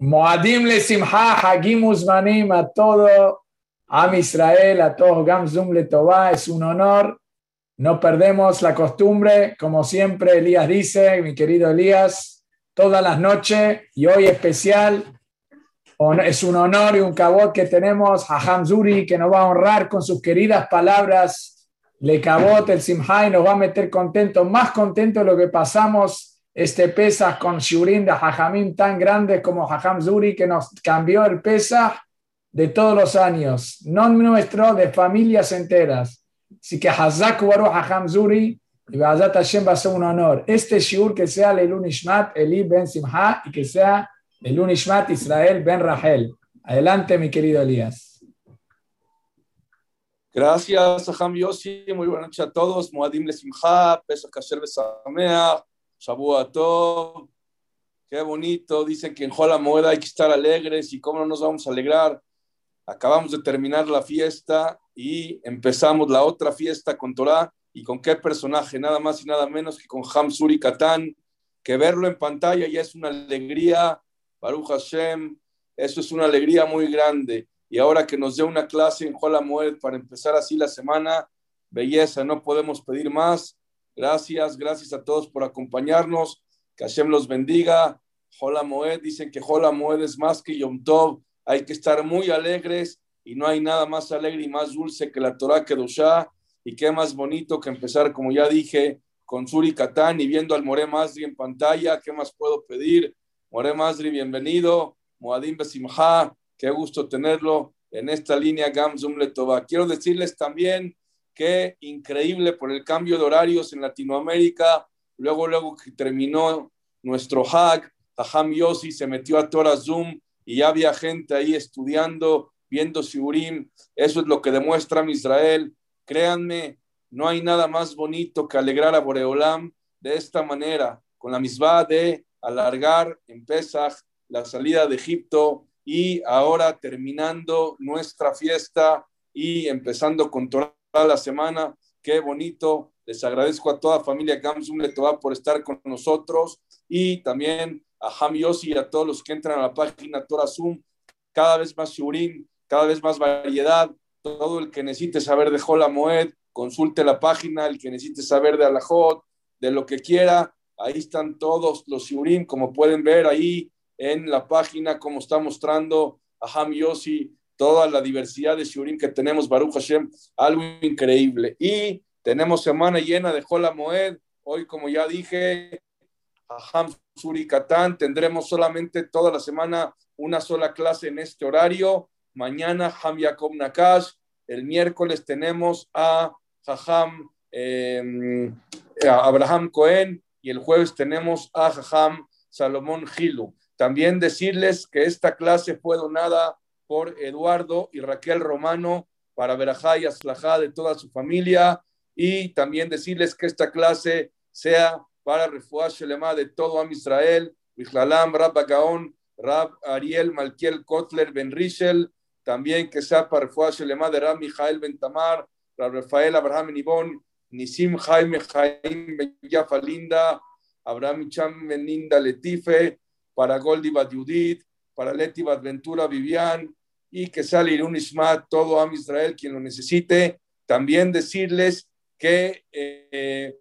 Moadim le Simha, Hagim Uzmanim, a todo Am Israel, a todos Gam Zum le Tová, es un honor. No perdemos la costumbre, como siempre Elías dice, mi querido Elías, todas las noches y hoy especial. Es un honor y un cabot que tenemos a Hamzuri que nos va a honrar con sus queridas palabras. Le cabot el Simha nos va a meter contento, más contento de lo que pasamos este Pesach con Shurin de Jajamim tan grandes como Jajam Zuri, que nos cambió el Pesach de todos los años, no nuestro, de familias enteras. Así que Hazak Baruch Jajam Zuri, y Hazat Hashem va a ser un honor. Este Shur que sea el Unishmat Eli Ben Simha y que sea el Unishmat Israel Ben Rahel. Adelante, mi querido Elías. Gracias, Jajam Yossi. Muy buenas noches a todos. Moadim Le Simha, Pesach Kasher Besameach. Shabuatov, qué bonito, dicen que en Jola Moeda hay que estar alegres y cómo no nos vamos a alegrar. Acabamos de terminar la fiesta y empezamos la otra fiesta con Torah y con qué personaje, nada más y nada menos que con Hamsuri Katan, que verlo en pantalla ya es una alegría, Baruch Hashem, eso es una alegría muy grande. Y ahora que nos dé una clase en Jola Moed para empezar así la semana, belleza, no podemos pedir más. Gracias, gracias a todos por acompañarnos. Que Hashem los bendiga. Hola Moed, dicen que Hola Moed es más que Yom Tov. Hay que estar muy alegres y no hay nada más alegre y más dulce que la Torah Kedushá. Y qué más bonito que empezar, como ya dije, con Suri Katán y viendo al More Masri en pantalla. ¿Qué más puedo pedir? More Masri, bienvenido. Moadim Besimha, qué gusto tenerlo en esta línea Gamzum Letova. Quiero decirles también Qué increíble por el cambio de horarios en Latinoamérica. Luego, luego que terminó nuestro hack, Taham Yossi se metió a Torah Zoom y ya había gente ahí estudiando, viendo Sigurim. Eso es lo que demuestra Israel. Créanme, no hay nada más bonito que alegrar a Boreolam de esta manera, con la misma de alargar en Pesach la salida de Egipto y ahora terminando nuestra fiesta y empezando con Torah la semana. Qué bonito. Les agradezco a toda familia Gamsum Letová por estar con nosotros y también a Ham Yossi y a todos los que entran a la página Torah Zoom. Cada vez más shurim, cada vez más variedad. Todo el que necesite saber de Jola Moed, consulte la página. El que necesite saber de Alajot, de lo que quiera, ahí están todos los shurim, como pueden ver ahí en la página, como está mostrando a Ham Yossi toda la diversidad de Shurim que tenemos, Baruch Hashem, algo increíble. Y tenemos semana llena de Jola Moed. Hoy, como ya dije, a Ham Katán, tendremos solamente toda la semana una sola clase en este horario. Mañana Ham Yaakov Nakash. El miércoles tenemos a Jajam em, Abraham Cohen y el jueves tenemos a Jajam Salomón Gilu. También decirles que esta clase fue donada por Eduardo y Raquel Romano para Verajá y Aslajá de toda su familia. Y también decirles que esta clase sea para Refuah Shelema de todo Am Israel, Mihlalam, Rab Bagaón, Rab Ariel, Malkiel Kotler, Ben Rishel, también que sea para Refuah Shelema de Rab Mijael Ben Tamar, Rab Rafael Abraham Nibón, Nisim Jaime Jaime Ben Linda, Abraham Cham Beninda Letife, para Goldi Judith, para Leti Ventura Vivian, y que sale un Isma, todo a Israel, quien lo necesite. También decirles que eh,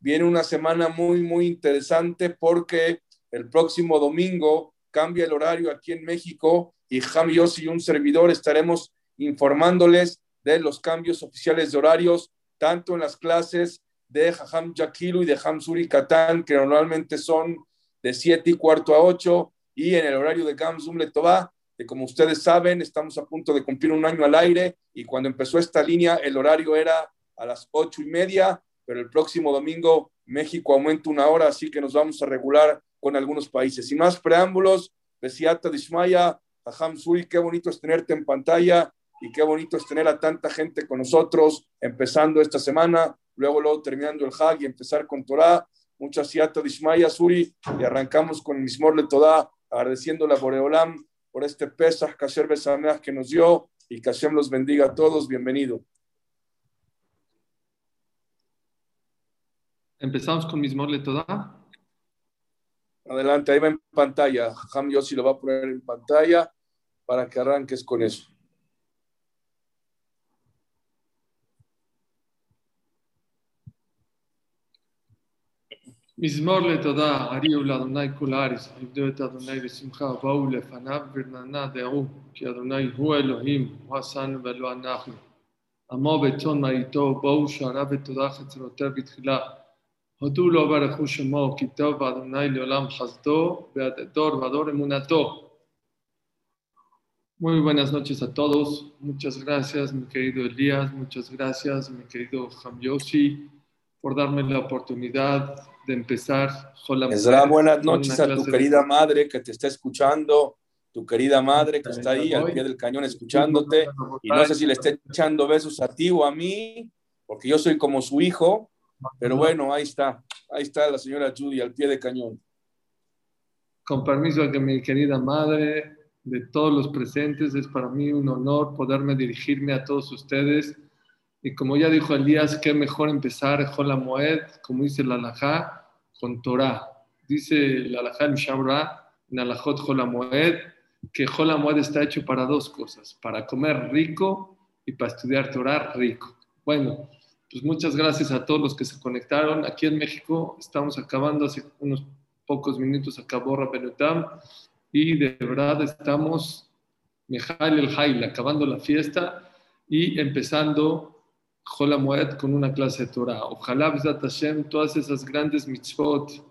viene una semana muy, muy interesante porque el próximo domingo cambia el horario aquí en México y Jam y un servidor estaremos informándoles de los cambios oficiales de horarios, tanto en las clases de Jajam Yakilu y de Suri Katán, que normalmente son de 7 y cuarto a 8, y en el horario de Gamzum Letová, que como ustedes saben, estamos a punto de cumplir un año al aire y cuando empezó esta línea el horario era a las ocho y media, pero el próximo domingo México aumenta una hora, así que nos vamos a regular con algunos países. Sin más preámbulos, Besiata Dishmaya, Aham Suri, qué bonito es tenerte en pantalla y qué bonito es tener a tanta gente con nosotros empezando esta semana, luego luego terminando el Hag y empezar con Torah. Muchas Siata Dishmaya Suri y arrancamos con Mismor Le Toda, agradeciendo la Boreolam por este Pesach Kasher Besameach que nos dio y que Hashem los bendiga a todos. Bienvenido. Empezamos con Mismor Toda. Adelante, ahí va en pantalla. Ham Yossi lo va a poner en pantalla para que arranques con eso. מזמור לתודה, הריעו לאדוני כל הארץ, עבדו את אדוני בשמחה, באו לפניו ורננה דעו, כי אדוני הוא אלוהים, הוא עשנו ולא אנחנו. עמו בצאן מאיתו, בואו שעריו ותודה חצרותיו בתחילה. הודו לו ברכו שמו, כי טוב אדוני לעולם חסדו, ועד דור ודור אמונתו. Muy buenas noches a todos. Muchas gracias, mi querido Elías. Muchas gracias, mi querido Hamyoshi, por darme la oportunidad de empezar. Esra, buenas noches a tu querida madre que te está escuchando, tu querida madre que está ahí al pie del cañón escuchándote. Y no sé si le está echando besos a ti o a mí, porque yo soy como su hijo. Pero bueno, ahí está. Ahí está la señora Judy al pie del cañón. Con permiso de mi querida madre, de todos los presentes. Es para mí un honor poderme dirigirme a todos ustedes. Y como ya dijo Elías, qué mejor empezar Jola Moed, como dice la Alajá, con Torah. Dice Alajá en Shabra, en Alajot Jola Moed, que Jola Moed está hecho para dos cosas: para comer rico y para estudiar Torah rico. Bueno, pues muchas gracias a todos los que se conectaron. Aquí en México estamos acabando hace unos pocos minutos, acabó Rabenutam y de verdad estamos Mejal el Hail, acabando la fiesta y empezando Jola Moed con una clase de Torah. Ojalá, Besat Hashem, todas esas grandes mitzvot.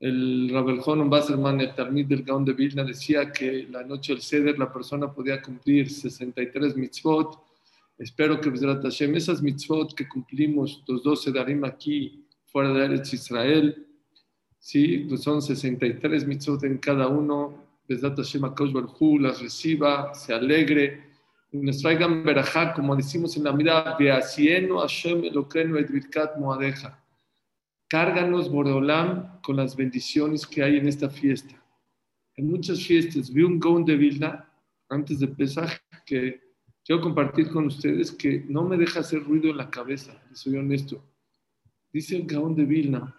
El Rabel Jonon Basserman, el Talmid del Gaon de Vilna, decía que la noche del Seder la persona podía cumplir 63 mitzvot. Espero que Besat Hashem, esas mitzvot que cumplimos los dos Sedarim aquí, fuera de Eretz Israel, ¿sí? Pues son 63 mitzvot en cada uno. Besat Hashem Barhu las reciba, se alegre y nos traigan verajá, como decimos en la mirada, Hashem Moadeja. Cárganos, Boreolam, con las bendiciones que hay en esta fiesta. En muchas fiestas, vi un Gaon de Vilna, antes de Pesaj, que quiero compartir con ustedes que no me deja hacer ruido en la cabeza, soy honesto. Dice el Gaon de Vilna,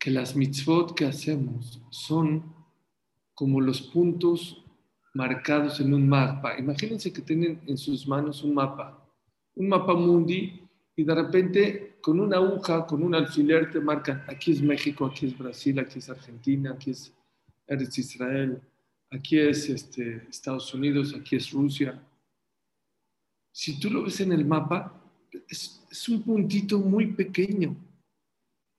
que las mitzvot que hacemos son como los puntos marcados en un mapa. Imagínense que tienen en sus manos un mapa, un mapa mundi, y de repente con una aguja, con un alfiler te marcan, aquí es México, aquí es Brasil, aquí es Argentina, aquí es Eretz Israel, aquí es este, Estados Unidos, aquí es Rusia. Si tú lo ves en el mapa, es, es un puntito muy pequeño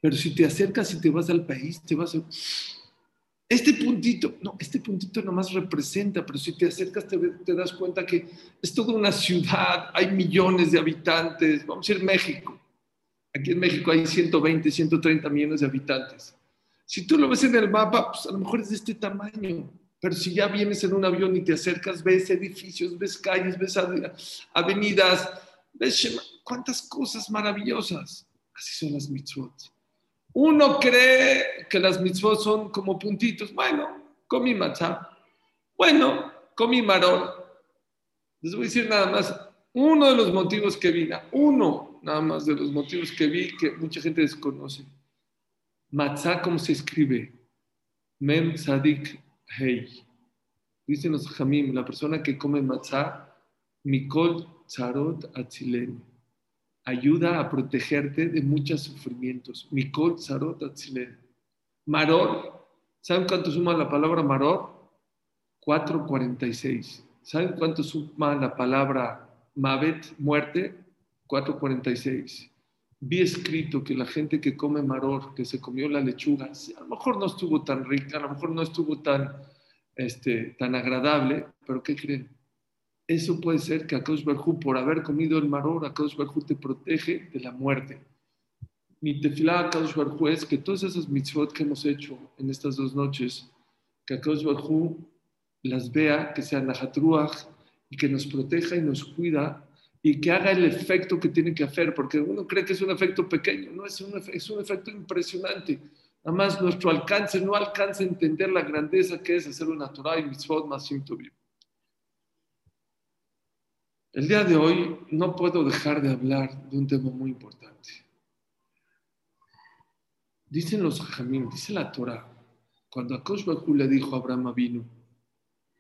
pero si te acercas y te vas al país, te vas a... Este puntito, no, este puntito nomás representa, pero si te acercas te, te, das cuenta que es toda una ciudad, hay millones de habitantes, vamos a ir México. Aquí en México hay 120, 130 millones de habitantes. Si tú lo ves en el mapa, pues a lo mejor es de este tamaño, pero si ya vienes en un avión y te acercas, ves edificios, ves calles, ves avenidas, ves cuántas cosas maravillosas. Así son las mitzvot. Uno cree que las mitzvot son como puntitos. Bueno, comí matzah. Bueno, comí maror. Les voy a decir nada más uno de los motivos que vi, uno nada más de los motivos que vi que mucha gente desconoce. Matzah, ¿cómo se escribe? Mem Sadik Hei. Dicen los Jamim, la persona que come matzah, Mikol Tzarot Atzilen ayuda a protegerte de muchos sufrimientos. Mikol Sarot. Maror, ¿saben cuánto suma la palabra maror? 446. ¿Saben cuánto suma la palabra Mavet, muerte? 446. Vi escrito que la gente que come maror, que se comió la lechuga, a lo mejor no estuvo tan rica, a lo mejor no estuvo tan, este, tan agradable, pero ¿qué creen? Eso puede ser que Akadosh Barjú, por haber comido el maror, Akadosh Barjú te protege de la muerte. Mi tefilá Akadosh Barjú es que todas esas mitzvot que hemos hecho en estas dos noches, que Akadosh Barjú las vea, que sean nahatruach y que nos proteja y nos cuida y que haga el efecto que tiene que hacer, porque uno cree que es un efecto pequeño, no es un, es un efecto impresionante. Nada más nuestro alcance no alcanza a entender la grandeza que es hacer una Torah y mitzvot más simple. El día de hoy no puedo dejar de hablar de un tema muy importante. Dicen los Jamín, dice la Torah, cuando Akosh Bajú le dijo a Abraham vino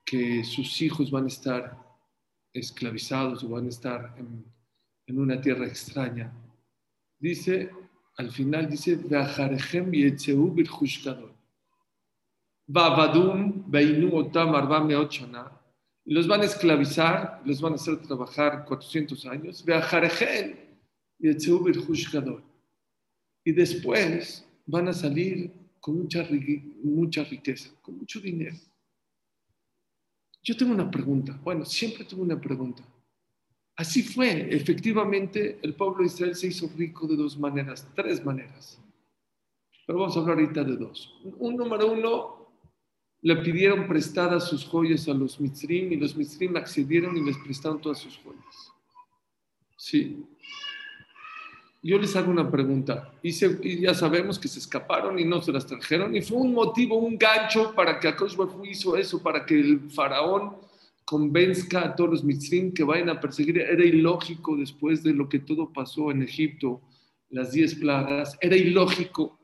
que sus hijos van a estar esclavizados o van a estar en, una tierra extraña, dice, al final dice, y los van a esclavizar, los van a hacer trabajar 400 años, y después van a salir con mucha, mucha riqueza, con mucho dinero. Yo tengo una pregunta, bueno, siempre tengo una pregunta. Así fue, efectivamente, el pueblo de Israel se hizo rico de dos maneras, tres maneras. Pero vamos a hablar ahorita de dos. Un número uno, le pidieron prestadas sus joyas a los mitzrim y los mitzrim accedieron y les prestaron todas sus joyas. Sí. Yo les hago una pregunta. Y, ya sabemos que se escaparon y no se las trajeron. Y fue un motivo, un gancho para que Akash hizo eso, para que el faraón convenzca a todos los mitzrim que vayan a perseguir. Era ilógico después de lo que todo pasó en Egipto, las diez plagas. Era ilógico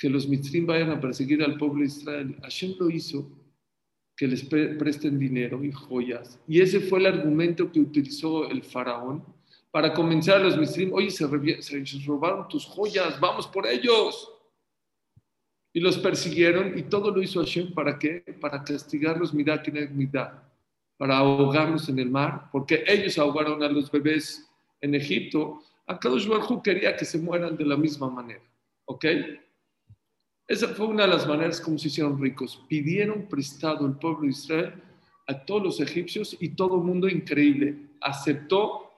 que los mitzrim vayan a perseguir al pueblo de Israel. Hashem lo hizo, que les presten dinero y joyas. Y ese fue el argumento que utilizó el faraón para convencer a los mitzrim, oye, se, robaron tus joyas, vamos por ellos. Y los persiguieron y todo lo hizo Hashem para qué? Para castigarlos, mirá, mirá para ahogarlos en el mar, porque ellos ahogaron a los bebés en Egipto. A Kadosh Baruj quería que se mueran de la misma manera. ¿Ok? Esa fue una de las maneras como se hicieron ricos. Pidieron prestado el pueblo de Israel a todos los egipcios y todo el mundo increíble aceptó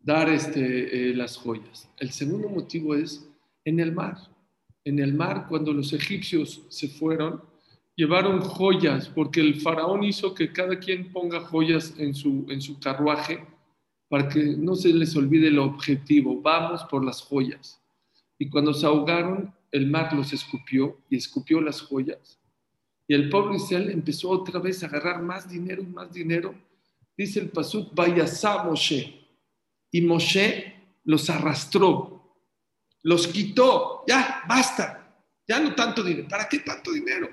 dar este, eh, las joyas. El segundo motivo es en el mar. En el mar, cuando los egipcios se fueron, llevaron joyas, porque el faraón hizo que cada quien ponga joyas en su, en su carruaje para que no se les olvide el objetivo, vamos por las joyas. Y cuando se ahogaron, el mar los escupió y escupió las joyas. Y el pueblo Israel empezó otra vez a agarrar más dinero y más dinero. Dice el Pasuk, Vayasá Moshe. Y Moshe los arrastró, los quitó. Ya, basta. Ya no tanto dinero. ¿Para qué tanto dinero?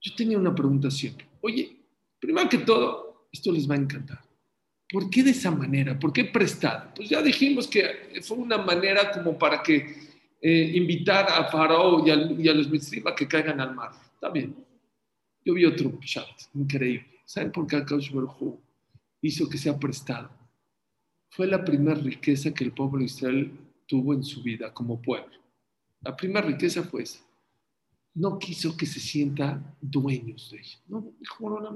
Yo tenía una pregunta siempre. Oye, primero que todo, esto les va a encantar. ¿Por qué de esa manera? ¿Por qué prestado? Pues ya dijimos que fue una manera como para que eh, invitar a Faraón y a, los mitzvah a que caigan al mar. Está bien. Yo vi otro chat increíble. ¿Saben por qué Akash Baruj hizo que sea prestado? Fue la primera riqueza que el pueblo de Israel tuvo en su vida como pueblo. La primera riqueza fue esa no quiso que se sienta dueños de ella. No,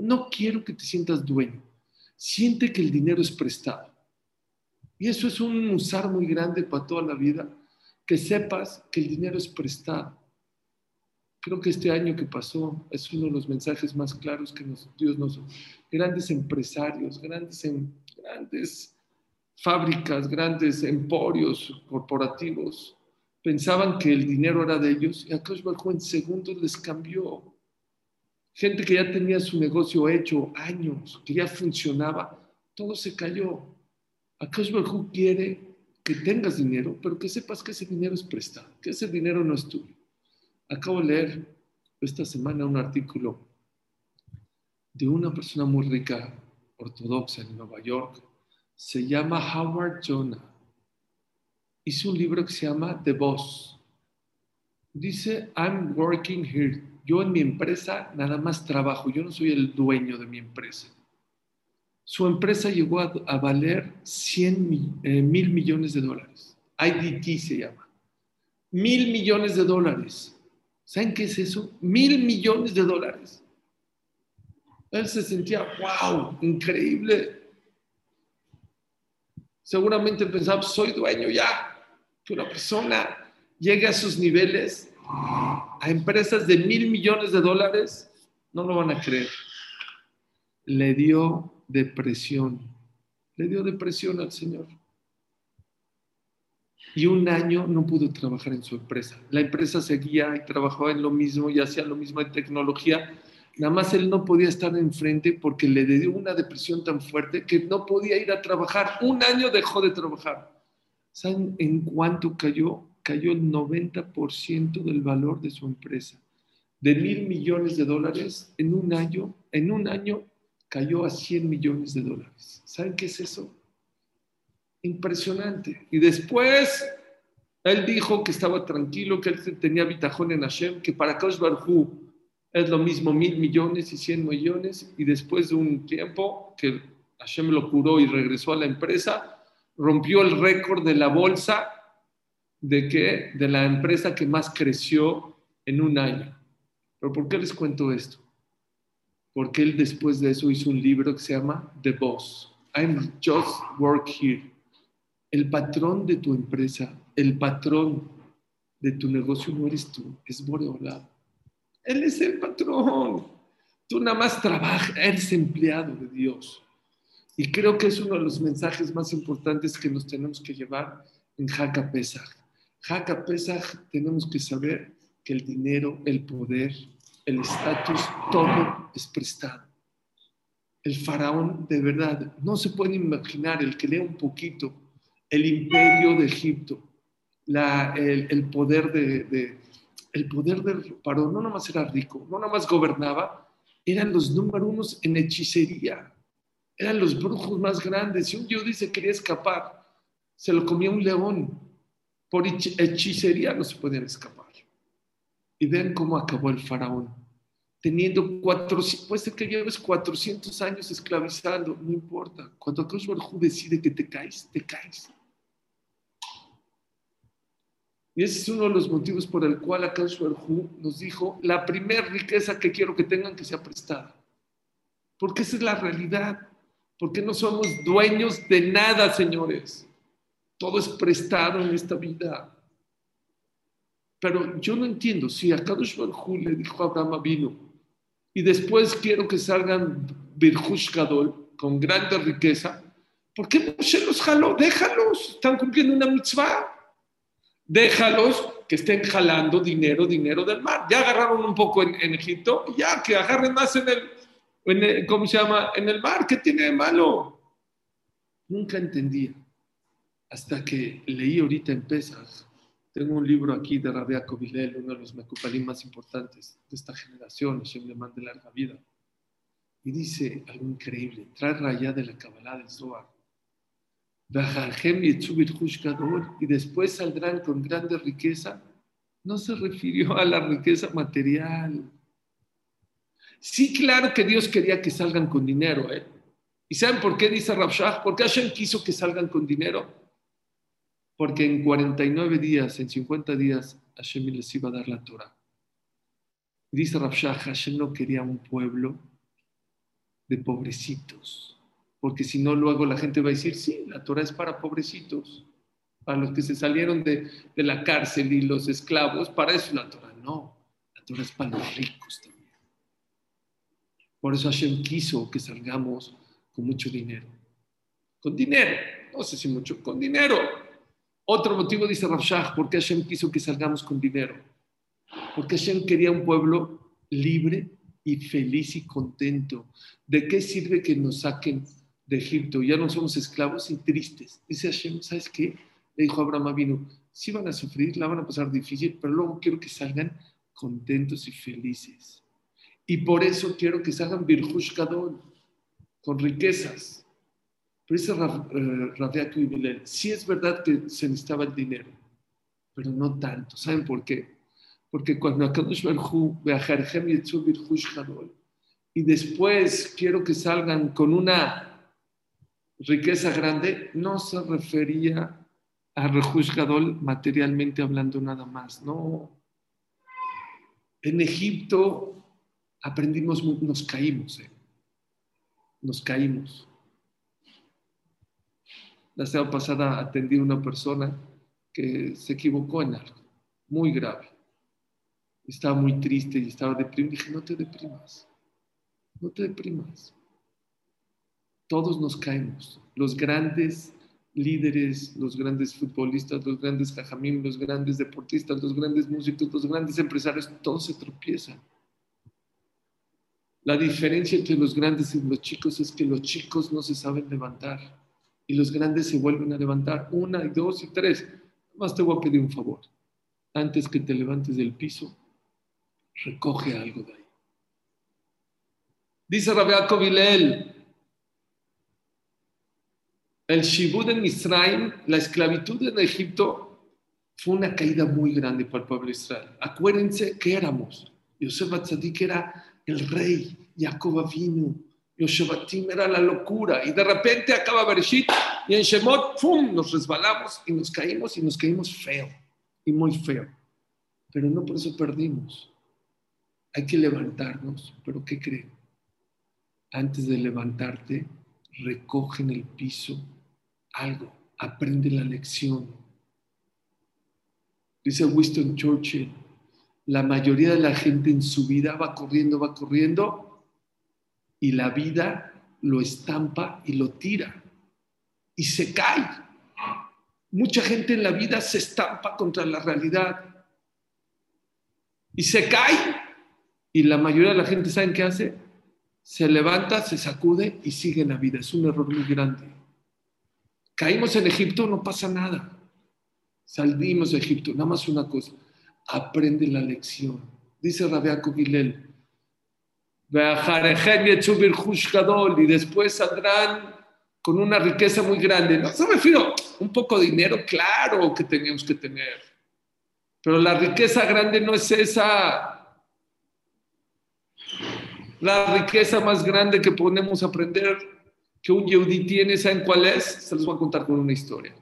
no quiero que te sientas dueño. Siente que el dinero es prestado. Y eso es un usar muy grande para toda la vida, que sepas que el dinero es prestado. Creo que este año que pasó es uno de los mensajes más claros que Dios nos Grandes empresarios, grandes, em, grandes fábricas, grandes emporios corporativos pensaban que el dinero era de ellos y Akash Bajo en segundos les cambió. Gente que ya tenía su negocio hecho años, que ya funcionaba, todo se cayó. Akash Bajo quiere que tengas dinero, pero que sepas que ese dinero es prestado, que ese dinero no es tuyo. Acabo de leer esta semana un artículo de una persona muy rica, ortodoxa en Nueva York, se llama Howard Jonah hizo un libro que se llama The Boss. Dice, I'm working here. Yo en mi empresa nada más trabajo, yo no soy el dueño de mi empresa. Su empresa llegó a, valer 100 eh, mil millones de dólares. IDT se llama. Mil millones de dólares. ¿Saben qué es eso? Mil millones de dólares. Él se sentía, wow, increíble. Seguramente pensaba, soy dueño ya que una persona llegue a sus niveles, a empresas de mil millones de dólares, no lo van a creer. Le dio depresión, le dio depresión al Señor. Y un año no pudo trabajar en su empresa. La empresa seguía y trabajaba en lo mismo y hacía lo mismo en tecnología. Nada más él no podía estar enfrente porque le dio una depresión tan fuerte que no podía ir a trabajar. Un año dejó de trabajar. ¿Saben en cuánto cayó? cayó el 90% del valor de su empresa. De mil millones de dólares en un año, en un año cayó a 100 millones de dólares. ¿Saben qué es eso? Impresionante. Y después él dijo que estaba tranquilo, que él tenía bitajón en Hashem, que para Kaush Barhu es lo mismo mil millones y cien millones. Y después de un tiempo que Hashem lo curó y regresó a la empresa, rompió el récord de la bolsa de que de la empresa que más creció en un año. Pero ¿por qué les cuento esto? Porque él después de eso hizo un libro que se llama The Boss. I'm just work here. El patrón de tu empresa, el patrón de tu negocio no eres tú, es Boreolado. Él es el patrón. Tú nada más trabajas, eres empleado de Dios. Y creo que es uno de los mensajes más importantes que nos tenemos que llevar en Haka Pesach. Haka Pesach tenemos que saber que el dinero, el poder, el estatus, todo es prestado. El faraón, de verdad, no se puede imaginar el que lea un poquito el imperio de Egipto, el, poder de, el poder del faraón, no nomás era rico, no nomás gobernaba, eran los número unos en hechicería, eran los brujos más grandes. Si un dios dice quería escapar, se lo comía un león. Por hechicería no se podían escapar. Y vean cómo acabó el faraón. Teniendo 400, puede ser que lleves 400 años esclavizando, no importa. Cuando Akash Barjú decide que te caes, te caes. Y ese es uno de los motivos por el cual Akash Barjú nos dijo, la primera riqueza que quiero que tengan que sea prestada. Porque esa es la realidad. Porque no somos dueños de nada, señores. Todo es prestado en esta vida. Pero yo no entiendo, si a Kadosh Baruj le dijo a Abraham vino y después quiero que salgan Birhush Gadol con grande riqueza, ¿por qué Moshe los jaló? Déjalos, están cumpliendo una mitzvah. Déjalos que estén jalando dinero, dinero del mar. Ya agarraron un poco en, Egipto, ya que agarren más en el, en el, ¿cómo se llama? En el mar, ¿qué tiene de malo? Nunca entendía hasta que leí ahorita en Pesas, tengo un libro aquí de Rabia Kovilel, uno de los mecupalim más importantes de esta generación, Hashem le mande larga vida. Y dice algo increíble, trae raya de la Kabbalah del Zohar. Y después saldrán con grande riqueza. No se refirió a la riqueza material. Sí, claro que Dios quería que salgan con dinero. ¿eh? ¿Y saben por qué dice Rabshah? Porque Hashem quiso que salgan con dinero porque en 49 días, en 50 días, Hashem les iba a dar la Torah. Dice Rabshah, Hashem no quería un pueblo de pobrecitos, porque si no, luego la gente va a decir, sí, la Torah es para pobrecitos, para los que se salieron de, de la cárcel y los esclavos, para eso la Torah. No, la Torah es para los ricos también. Por eso Hashem quiso que salgamos con mucho dinero. Con dinero, no sé si mucho, con dinero otro motivo, dice Rafshah, ¿por qué Hashem quiso que salgamos con dinero? Porque Hashem quería un pueblo libre y feliz y contento. ¿De qué sirve que nos saquen de Egipto? Ya no somos esclavos y tristes. Dice Hashem, ¿sabes qué? Le dijo Abraham vino, sí van a sufrir, la van a pasar difícil, pero luego quiero que salgan contentos y felices. Y por eso quiero que salgan Birhush con riquezas. Pero dice Rabia y sí es verdad que se necesitaba el dinero, pero no tanto. ¿Saben por qué? Porque cuando Akadosh Barhu y después quiero que salgan con una riqueza grande, no se refería a Rehush materialmente hablando nada más, no. En Egipto aprendimos, nos caímos, ¿eh? nos caímos la semana pasada atendí a una persona que se equivocó en algo muy grave. Estaba muy triste y estaba deprimido. Dije, no te deprimas, no te deprimas. Todos nos caemos. Los grandes líderes, los grandes futbolistas, los grandes jajamim, los grandes deportistas, los grandes músicos, los grandes empresarios, todos se tropiezan. La diferencia entre los grandes y los chicos es que los chicos no se saben levantar y los grandes se vuelven a levantar, una y dos y tres. Más te voy a pedir un favor. antes que te levantes del piso, recoge algo de ahí. Dice Rabbi Vilel, el Shibud en Israel, la esclavitud en Egipto, fue una caída muy grande para el pueblo de Israel. Acuérdense que éramos. Yosef Atzadik era el rey, Jacob vino, Yoshevatim era la locura. Y de repente acaba Bereshit y en Shemot, ¡pum! Nos resbalamos y nos caímos y nos caímos feo y muy feo. Pero no por eso perdimos. Hay que levantarnos. ¿Pero qué creen? Antes de levantarte, recoge en el piso algo. Aprende la lección. Dice Winston Churchill, la mayoría de la gente en su vida va corriendo, va corriendo y la vida lo estampa y lo tira y se cae. Mucha gente en la vida se estampa contra la realidad y se cae. Y la mayoría de la gente, ¿saben qué hace? Se levanta, se sacude y sigue la vida. Es un error muy grande. Caímos en Egipto, no pasa nada. Salimos de Egipto, nada más una cosa. Aprende la lección. Dice Rabiaco Gilel. Y después saldrán con una riqueza muy grande. No se refiero un poco de dinero, claro que teníamos que tener. Pero la riqueza grande no es esa. La riqueza más grande que podemos aprender que un Yehudi tiene, ¿saben cuál es? Se los voy a contar con una historia.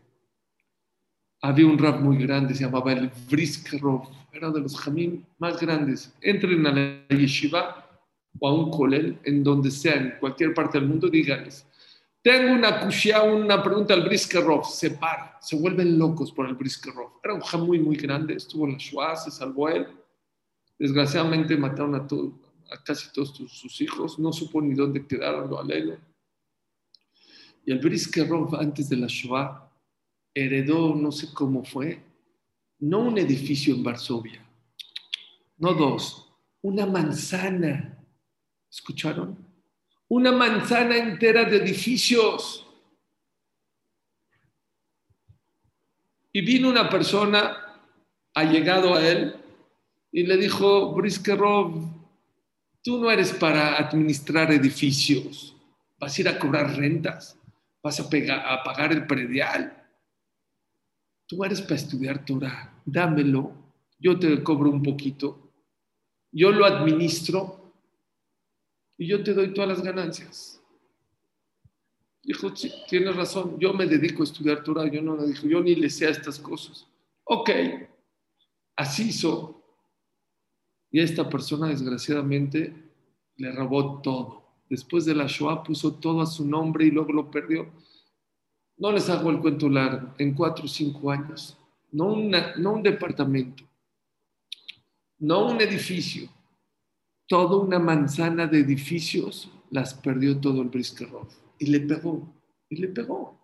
Había un rap muy grande, se llamaba el Briskerov, era de los jamín más grandes. Entren a la yeshiva o a un kolel, en donde sea, en cualquier parte del mundo, díganles, tengo una kushia, una pregunta al Briskerov, se para, se vuelven locos por el Briskerov. Era un jam muy, muy grande, estuvo en la Shoah, se salvó él. Desgraciadamente mataron a, a casi todos sus hijos, no supo ni dónde quedaron, lo alelo. Y el Briskerov, antes de la Shoah, heredó, no sé cómo fue, no un edificio en Varsovia, no dos, una manzana. ¿Escucharon? una manzana entera de edificios. Y vino una persona, ha llegado a él, y le dijo, Briskerov, tú no eres para administrar edificios, vas a ir a cobrar rentas, vas a, a pagar el predial. Tú eres para estudiar Torah, dámelo, yo te cobro un poquito, yo lo administro y yo te doy todas las ganancias. Dijo, sí, tienes razón, yo me dedico a estudiar Torah, yo no, dijo, yo ni le sé a estas cosas. Ok, así hizo. Y esta persona, desgraciadamente, le robó todo. Después de la Shoah puso todo a su nombre y luego lo perdió. No les hago el cuento largo, en cuatro o cinco años, no, no un departamento, no un edificio, toda una manzana de edificios las perdió todo el Briskerov. Y le pegó, y le pegó.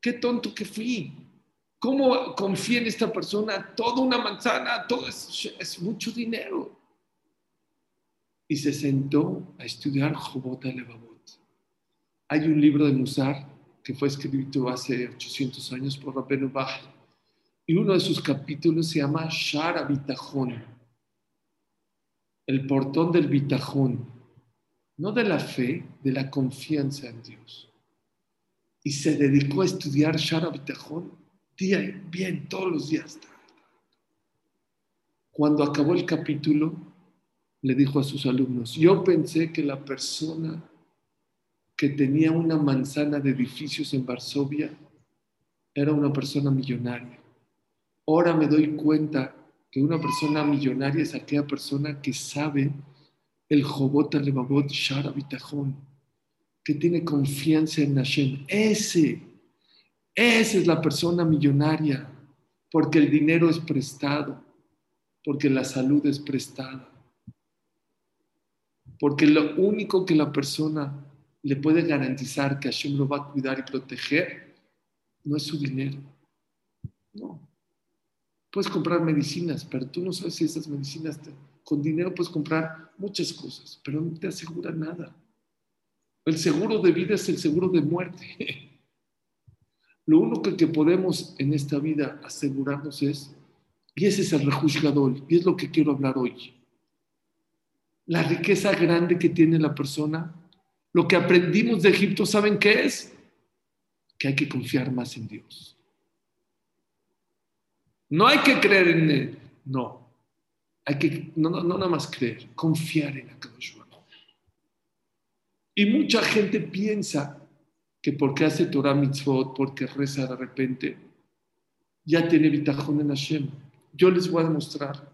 Qué tonto que fui. ¿Cómo confié en esta persona? Toda una manzana, todo es, mucho dinero. Y se sentó a estudiar Jobot Levavot. Hay un libro de Musar que fue escrito hace 800 años por Rabbeinu Bach. Y uno de sus capítulos se llama Shara Bitajón el portón del bitajón, no de la fe, de la confianza en Dios. Y se dedicó a estudiar Shara Bitajón día y bien, todos los días. Cuando acabó el capítulo, le dijo a sus alumnos, yo pensé que la persona que tenía una manzana de edificios en Varsovia era una persona millonaria. Ahora me doy cuenta que una persona millonaria es aquella persona que sabe el Jobot Alevabot Shara que tiene confianza en Hashem. Ese, esa es la persona millonaria, porque el dinero es prestado, porque la salud es prestada, porque lo único que la persona le puede garantizar que Hashem lo va a cuidar y proteger no es su dinero. No, Puedes comprar medicinas, pero tú no sabes si esas medicinas con dinero puedes comprar muchas cosas, pero no te asegura nada. El seguro de vida es el seguro de muerte. Lo único que podemos en esta vida asegurarnos es Y ese es el rejuzgador, y es lo que quiero hablar hoy. La riqueza grande que tiene la persona, lo que aprendimos de Egipto, ¿saben qué es? Que hay que confiar más en Dios. No hay que creer en Él, no. Hay que, no, no, nada más creer, confiar en Akadosh Y mucha gente piensa que porque hace Torah mitzvot, porque reza de repente, ya tiene bitajón en Hashem. Yo les voy a demostrar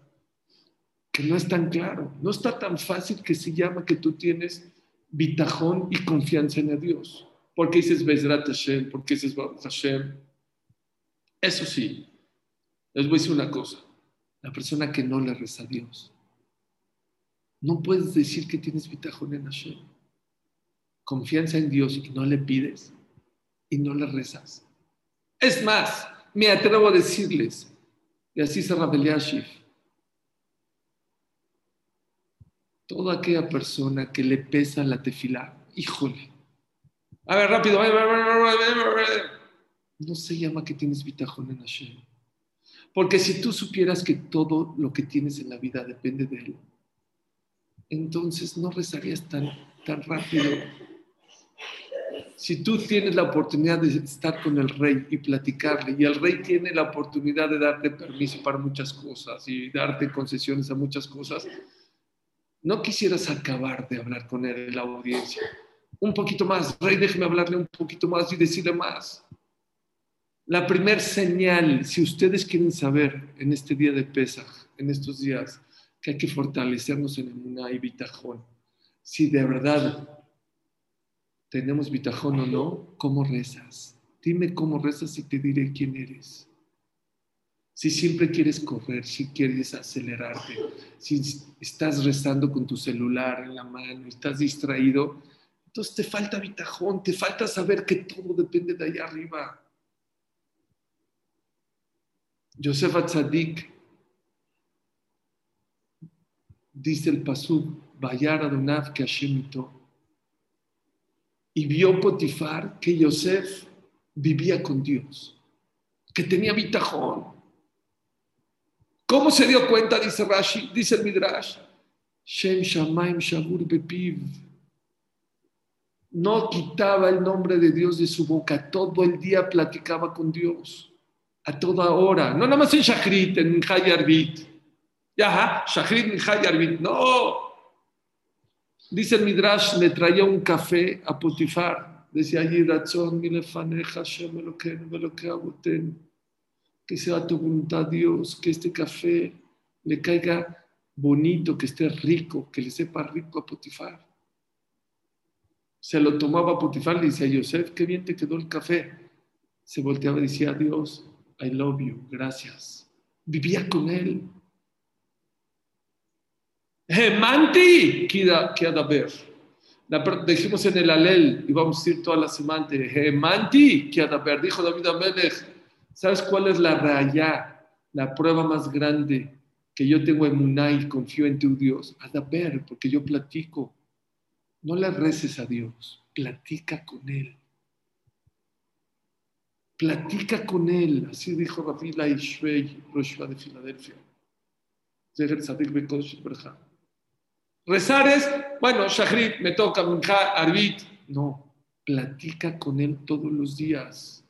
que no es tan claro, no está tan fácil que se llama que tú tienes bitajón y confianza en Dios. Porque dices Bezrat Hashem, porque dices Baruch Hashem. Eso sí, les voy a decir una cosa, la persona que no le reza a Dios, no puedes decir que tienes bitajón en Hashem confianza en Dios y no le pides y no le rezas. Es más, me atrevo a decirles, y así se Shif, toda aquella persona que le pesa la tefila, híjole, a ver, rápido, no se llama que tienes bitajón en Hashem. Porque si tú supieras que todo lo que tienes en la vida depende de Él, entonces no rezarías tan, tan rápido si tú tienes la oportunidad de estar con el rey y platicarle, y el rey tiene la oportunidad de darte permiso para muchas cosas y darte concesiones a muchas cosas, no quisieras acabar de hablar con él en la audiencia. Un poquito más, rey, déjeme hablarle un poquito más y decirle más. La primer señal, si ustedes quieren saber en este día de Pesaj, en estos días, que hay que fortalecernos en una y bitajón, si de verdad tenemos bitajón o no, ¿cómo rezas? Dime cómo rezas y te diré quién eres. Si siempre quieres correr, si quieres acelerarte, si estás rezando con tu celular en la mano, estás distraído, entonces te falta bitajón, te falta saber que todo depende de allá arriba. Yosef Atzadik dice el pasú, Bayar Adonav que Hashem y vio Potifar que Yosef vivía con Dios, que tenía bitajón. ¿Cómo se dio cuenta? Dice Rashi, dice el Midrash. Shem Shamaim Shabur Bepiv. No quitaba el nombre de Dios de su boca, todo el día platicaba con Dios, a toda hora. No nada más en Shachrit, en Hayarbit. Ya, Shachrit, en Hayarbit. No, Dice el Midrash, le traía un café a Potifar. Decía allí, Razón, milefaneja, me lo que Que sea tu voluntad, Dios, que este café le caiga bonito, que esté rico, que le sepa rico a Potifar. Se lo tomaba a Potifar, le decía a Yosef, qué bien te quedó el café. Se volteaba y decía, Dios, I love you, gracias. Vivía con él. Hemanti, queda ver. Dijimos en el Alel, y vamos a decir toda la semana, Hemanti, ver. Dijo David Amelech, ¿sabes cuál es la raya, la prueba más grande que yo tengo en Munay, confío en tu Dios? ver, porque yo platico. No le reces a Dios, platica con Él. Platica con Él, así dijo Rafi Laishvei, Roshua de Filadelfia. Rezar es, bueno, Shahrit, me toca, Minja, Arbit. No, platica con él todos los días.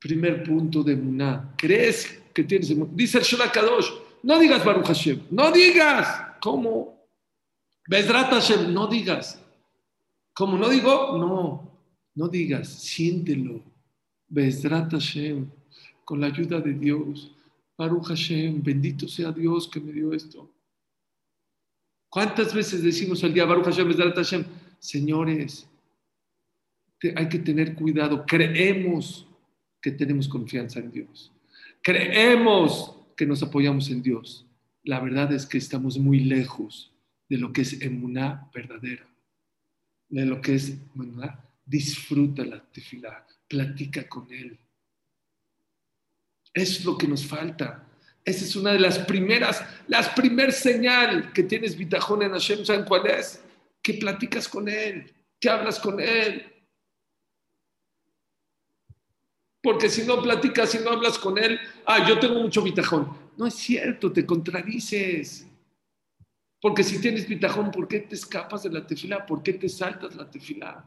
Primer punto de Muná. ¿Crees que tienes? Dice el Kadosh, no digas Baruch Hashem, no digas. ¿Cómo? Hashem, no digas. ¿Cómo no digo? No, no digas, siéntelo. Bezrat Hashem, con la ayuda de Dios. Baruch Hashem, bendito sea Dios que me dio esto. ¿Cuántas veces decimos al día, Baruch Hashem, Hashem, señores, hay que tener cuidado, creemos que tenemos confianza en Dios, creemos que nos apoyamos en Dios. La verdad es que estamos muy lejos de lo que es emuná verdadera, de lo que es emuná. Disfruta la tefilá, platica con Él. Es lo que nos falta. Esa es una de las primeras, las primer señal que tienes bitajón en Hashem. ¿Saben cuál es? Que platicas con Él, que hablas con Él. Porque si no platicas, si no hablas con él, ah, yo tengo mucho bitajón. No es cierto, te contradices. Porque si tienes bitajón, ¿por qué te escapas de la tefila? ¿Por qué te saltas la tefila?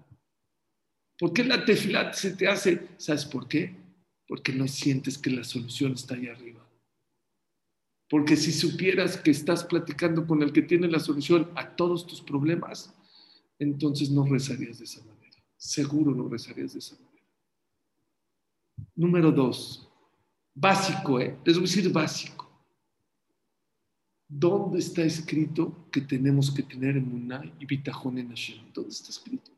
¿Por qué la tefila se te hace? ¿Sabes por qué? Porque no sientes que la solución está ahí arriba. Porque si supieras que estás platicando con el que tiene la solución a todos tus problemas, entonces no rezarías de esa manera. Seguro no rezarías de esa manera. Número dos, básico, ¿eh? les voy a decir básico. ¿Dónde está escrito que tenemos que tener emuná y bitajón en Hashem? ¿Dónde está escrito?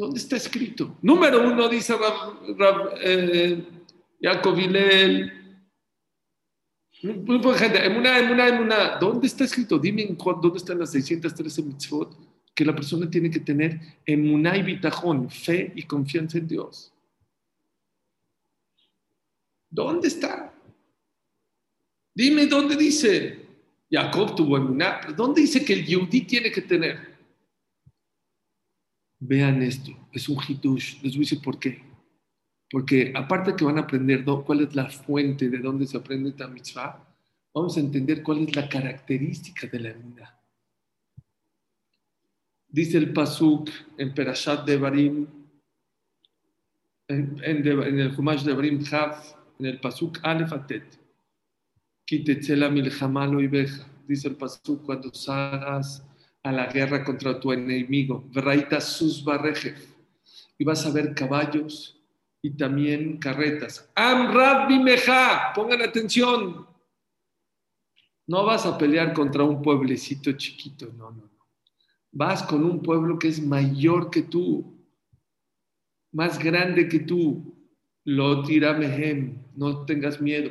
¿Dónde está escrito? Número uno, dice Rab, eh, Jacob. Muy poca gente, emuná, emuná, emuná. ¿Dónde está escrito? Dime dónde están las 613 mitzvot que la persona tiene que tener emuná y bitajón, fe y confianza en Dios. ¿Dónde está? Dime dónde dice. Jacob tuvo emuná, ¿dónde dice que el yudí tiene que tener? Vean esto, es un hitush. Les voy a decir por qué. Porque aparte que van a aprender cuál es la fuente de dónde se aprende esta mitzvah, vamos a entender cuál es la característica de la emuná. Dice el Pasuk en Perashat Devarim, en, en, en el Humash Devarim Chav, en el Pasuk Alef Atet, Kitetzela milhamalo y beja. Dice el Pasuk cuando salgas a la guerra contra tu enemigo. Verraita sus barrejef. Y vas a ver caballos y también carretas. Amrad bimeja. Pongan atención. No vas a pelear contra un pueblecito chiquito. No, no, no. Vas con un pueblo que es mayor que tú. Más grande que tú. Lo tira mehem. No tengas miedo.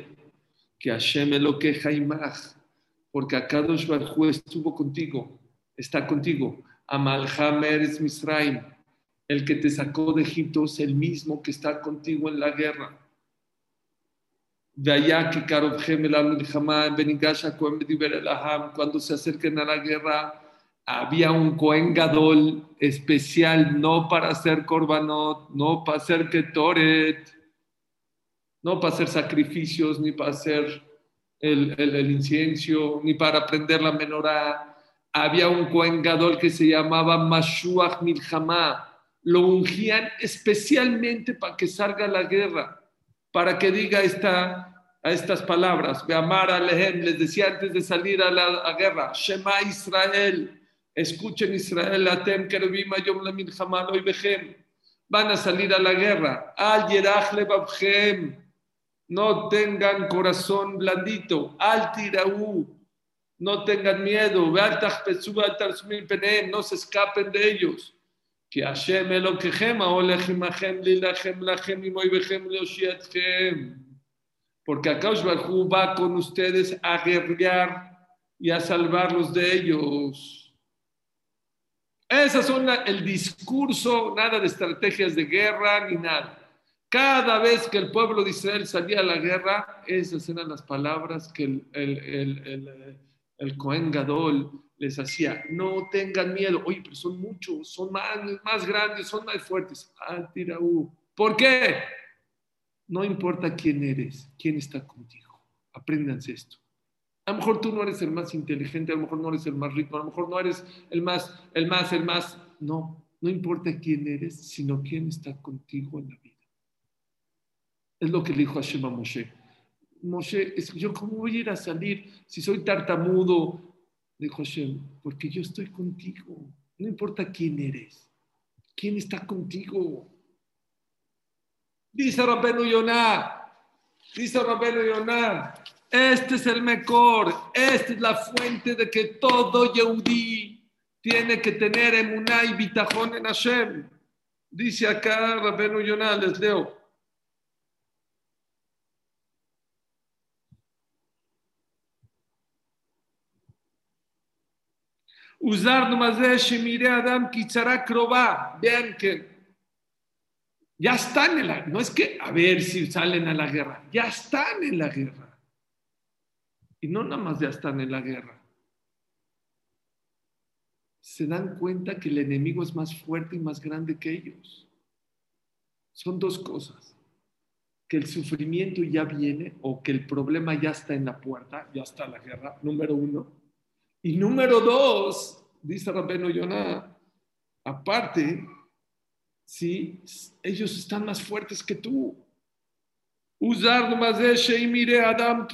Que Hashem lo queja y más. Porque Akadosh Barjú estuvo contigo está contigo. Amalhamer es Misraim. El que te sacó de Egipto es el mismo que está contigo en la guerra. Cuando se acerquen a la guerra, había un Cohen Gadol especial, no para hacer korbanot, no para hacer ketoret, no para hacer sacrificios, ni para hacer el, el, el incienso, ni para aprender la menorá había un Cohen que se llamaba Mashuach Milhamá. Lo ungían especialmente para que salga la guerra, para que diga esta, a estas palabras. Beamar Alehem les decía antes de salir a la guerra: Shema Israel, escuchen Israel, Atem Kerubim Ayom la Milhamá Loy Behem. Van a salir a la guerra. Al Yerach Lebabhem. No tengan corazón blandito. Al Tiraú no tengan miedo, no se escapen de ellos. Que Hashem Porque Akash Barhu va con ustedes a guerrear y a salvarlos de ellos. Esas son el discurso, nada de estrategias de guerra ni nada. Cada vez que el pueblo de Israel salía a la guerra, esas eran las palabras que el, el el Cohen Gadol les hacía, no tengan miedo, oye, pero son muchos, son más, más grandes, son más fuertes. Ah, tiraú. ¿Por qué? No importa quién eres, quién está contigo. Apréndanse esto. A lo mejor tú no eres el más inteligente, a lo mejor no eres el más rico, a lo mejor no eres el más, el más, el más. No, no importa quién eres, sino quién está contigo en la vida. Es lo que le dijo Hashem a Moshe. Moshe, yo cómo voy a ir a salir si soy tartamudo, dijo Hashem, porque yo estoy contigo. No importa quién eres, quién está contigo. Dice Rabenu Yonah, dice Rabenu Yonah, este es el mejor, esta es la fuente de que todo Yehudi tiene que tener emuná y bitajón en Hashem. Dice acá Rabenu Yonah, les leo. Usar Adam. Vean que ya están en la no es que a ver si salen a la guerra, ya están en la guerra. Y no nada más ya están en la guerra. Se dan cuenta que el enemigo es más fuerte y más grande que ellos. son dos cosas. Que el sufrimiento ya viene o que el problema ya está en la puerta, ya está la guerra, número uno. Y número dos, dice Rabeno Yonah, aparte, ¿sí? ellos están más fuertes que tú. Usar mire Adam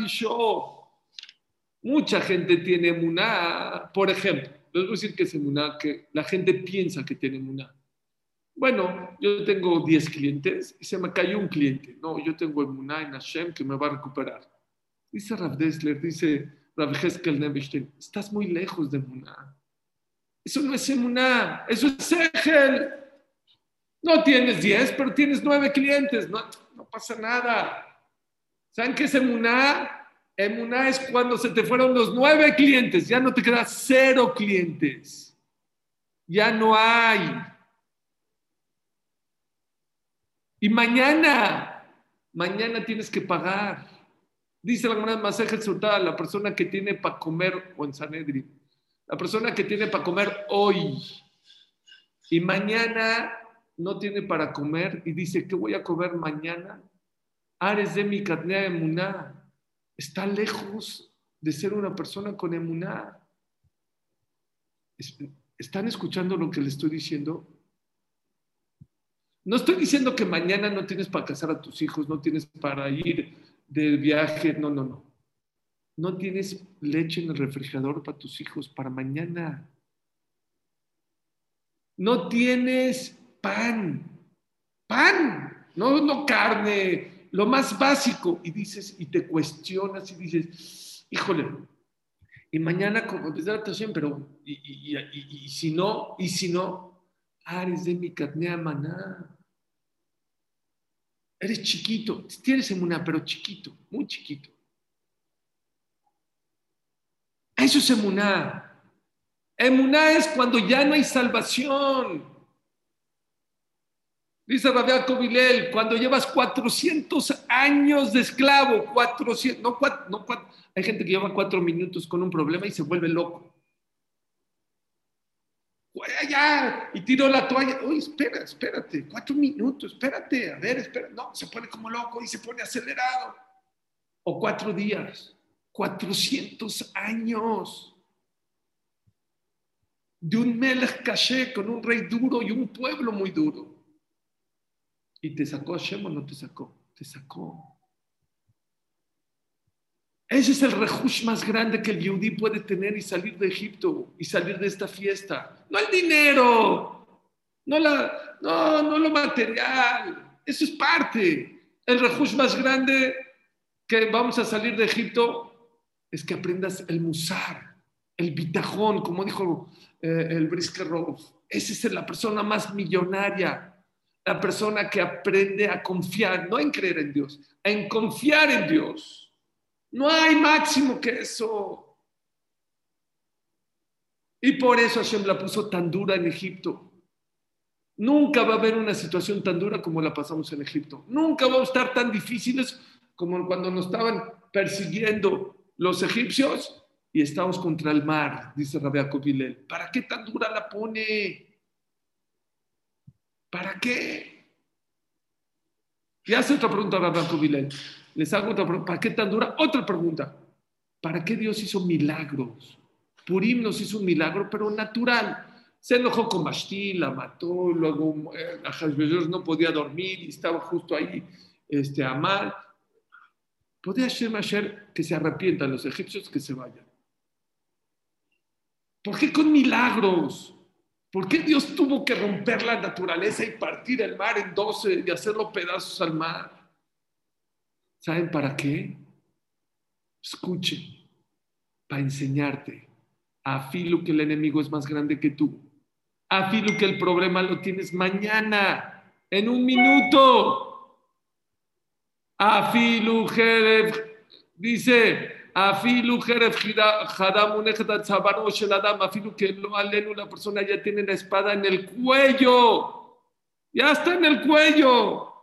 Ah. Mucha gente tiene emuná. Por ejemplo, les decir que es emuná, que la gente piensa que tiene emuná. Bueno, yo tengo 10 clientes y se me cayó un cliente. No, yo tengo emuná en Hashem que me va a recuperar. Dice Rav Dessler, dice Rav Heskel Nebenstein, estás muy lejos de emuná. Eso no es emuná, eso es Egel. No tienes 10, pero tienes 9 clientes. No, no pasa nada. ¿Saben qué es emuná? Emuná es cuando se te fueron los nueve clientes, ya no te quedan cero clientes. Ya no hay. Y mañana, mañana tienes que pagar. Dice la gran masaje soltada, la persona que tiene para comer, o en Sanedri, la persona que tiene para comer hoy y mañana no tiene para comer y dice, ¿qué voy a comer mañana? Ares de mi catnea emuná está lejos de ser una persona con emuná. ¿Están escuchando lo que le estoy diciendo? No estoy diciendo que mañana no tienes para casar a tus hijos, no tienes para ir de viaje, no, no, no. No tienes leche en el refrigerador para tus hijos para mañana. No tienes pan, pan, no, no carne, lo más básico, y dices, y te cuestionas y dices, híjole, y mañana como desde la pero, y, y, si no, y si no, Ares de mi catnea maná. Eres chiquito, tienes emuná, pero chiquito, muy chiquito. Eso es emuná. Emuná es cuando ya no hay salvación. Dice Rabiaco Vilel, cuando llevas 400 años de esclavo, 400, no, hay gente que lleva cuatro minutos con un problema y se vuelve loco. Ya, y tiró la toalla. Uy, espera, espérate, cuatro minutos, espérate, a ver, espera. No, se pone como loco y se pone acelerado. O cuatro días, 400 años de un Melech caché con un rey duro y un pueblo muy duro. ¿Y te sacó Hashem o no te sacó? Te sacó. Ese es el rejush más grande que el Yehudi puede tener y salir de Egipto y salir de esta fiesta. No el dinero, no, la, no, no lo material. Eso es parte. El rejush más grande que vamos a salir de Egipto es que aprendas el musar, el bitajón, como dijo eh, el Brisker Esa es la persona más millonaria la persona que aprende a confiar, no en creer en Dios, en confiar en Dios. No hay máximo que eso. Y por eso Hashem la puso tan dura en Egipto. Nunca va a haber una situación tan dura como la pasamos en Egipto. Nunca va a estar tan difíciles como cuando nos estaban persiguiendo los egipcios y estamos contra el mar, dice Rabia Kobilel. ¿Para qué tan dura la pone? ¿Para qué? Y hace otra pregunta a Rabbi Vilén. Les hago otra pregunta. ¿Para qué tan dura? Otra pregunta. ¿Para qué Dios hizo milagros? Purim nos hizo un milagro, pero natural. Se enojó con Bashti, la mató, luego eh, no podía dormir y estaba justo ahí este, a mal. Podría ser ayer que se arrepientan los egipcios, que se vayan. ¿Por qué con milagros? ¿Por qué Dios tuvo que romper la naturaleza y partir el mar en doce y hacerlo pedazos al mar? ¿Saben para qué? Escuchen, para enseñarte. A filo que el enemigo es más grande que tú. A filo que el problema lo tienes mañana, en un minuto. A filo, dice, Afilu afilu que lo alenu, la persona ya tiene la espada en el cuello. Ya está en el cuello.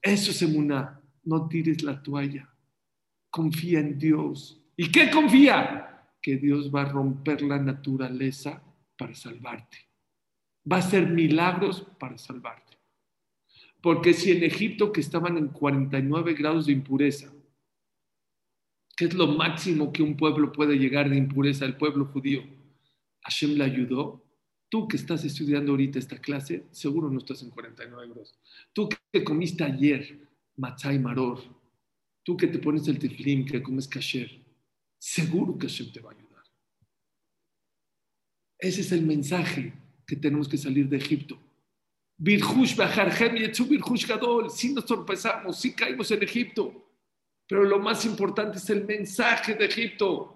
Eso es emuná. No tires la toalla. Confía en Dios. ¿Y qué confía? que Dios va a romper la naturaleza para salvarte. Va a hacer milagros para salvarte. Porque si en Egipto que estaban en 49 grados de impureza, que es lo máximo que un pueblo puede llegar de impureza, el pueblo judío, Hashem le ayudó. Tú que estás estudiando ahorita esta clase, seguro no estás en 49 grados. Tú que comiste ayer matzah y maror, tú que te pones el teflim, que comes kasher, seguro que Hashem te va a ayudar. Ese es el mensaje que tenemos que salir de Egipto. Virhush Virhush Gadol, si nos sorpresamos, si caímos en Egipto, pero lo más importante es el mensaje de Egipto.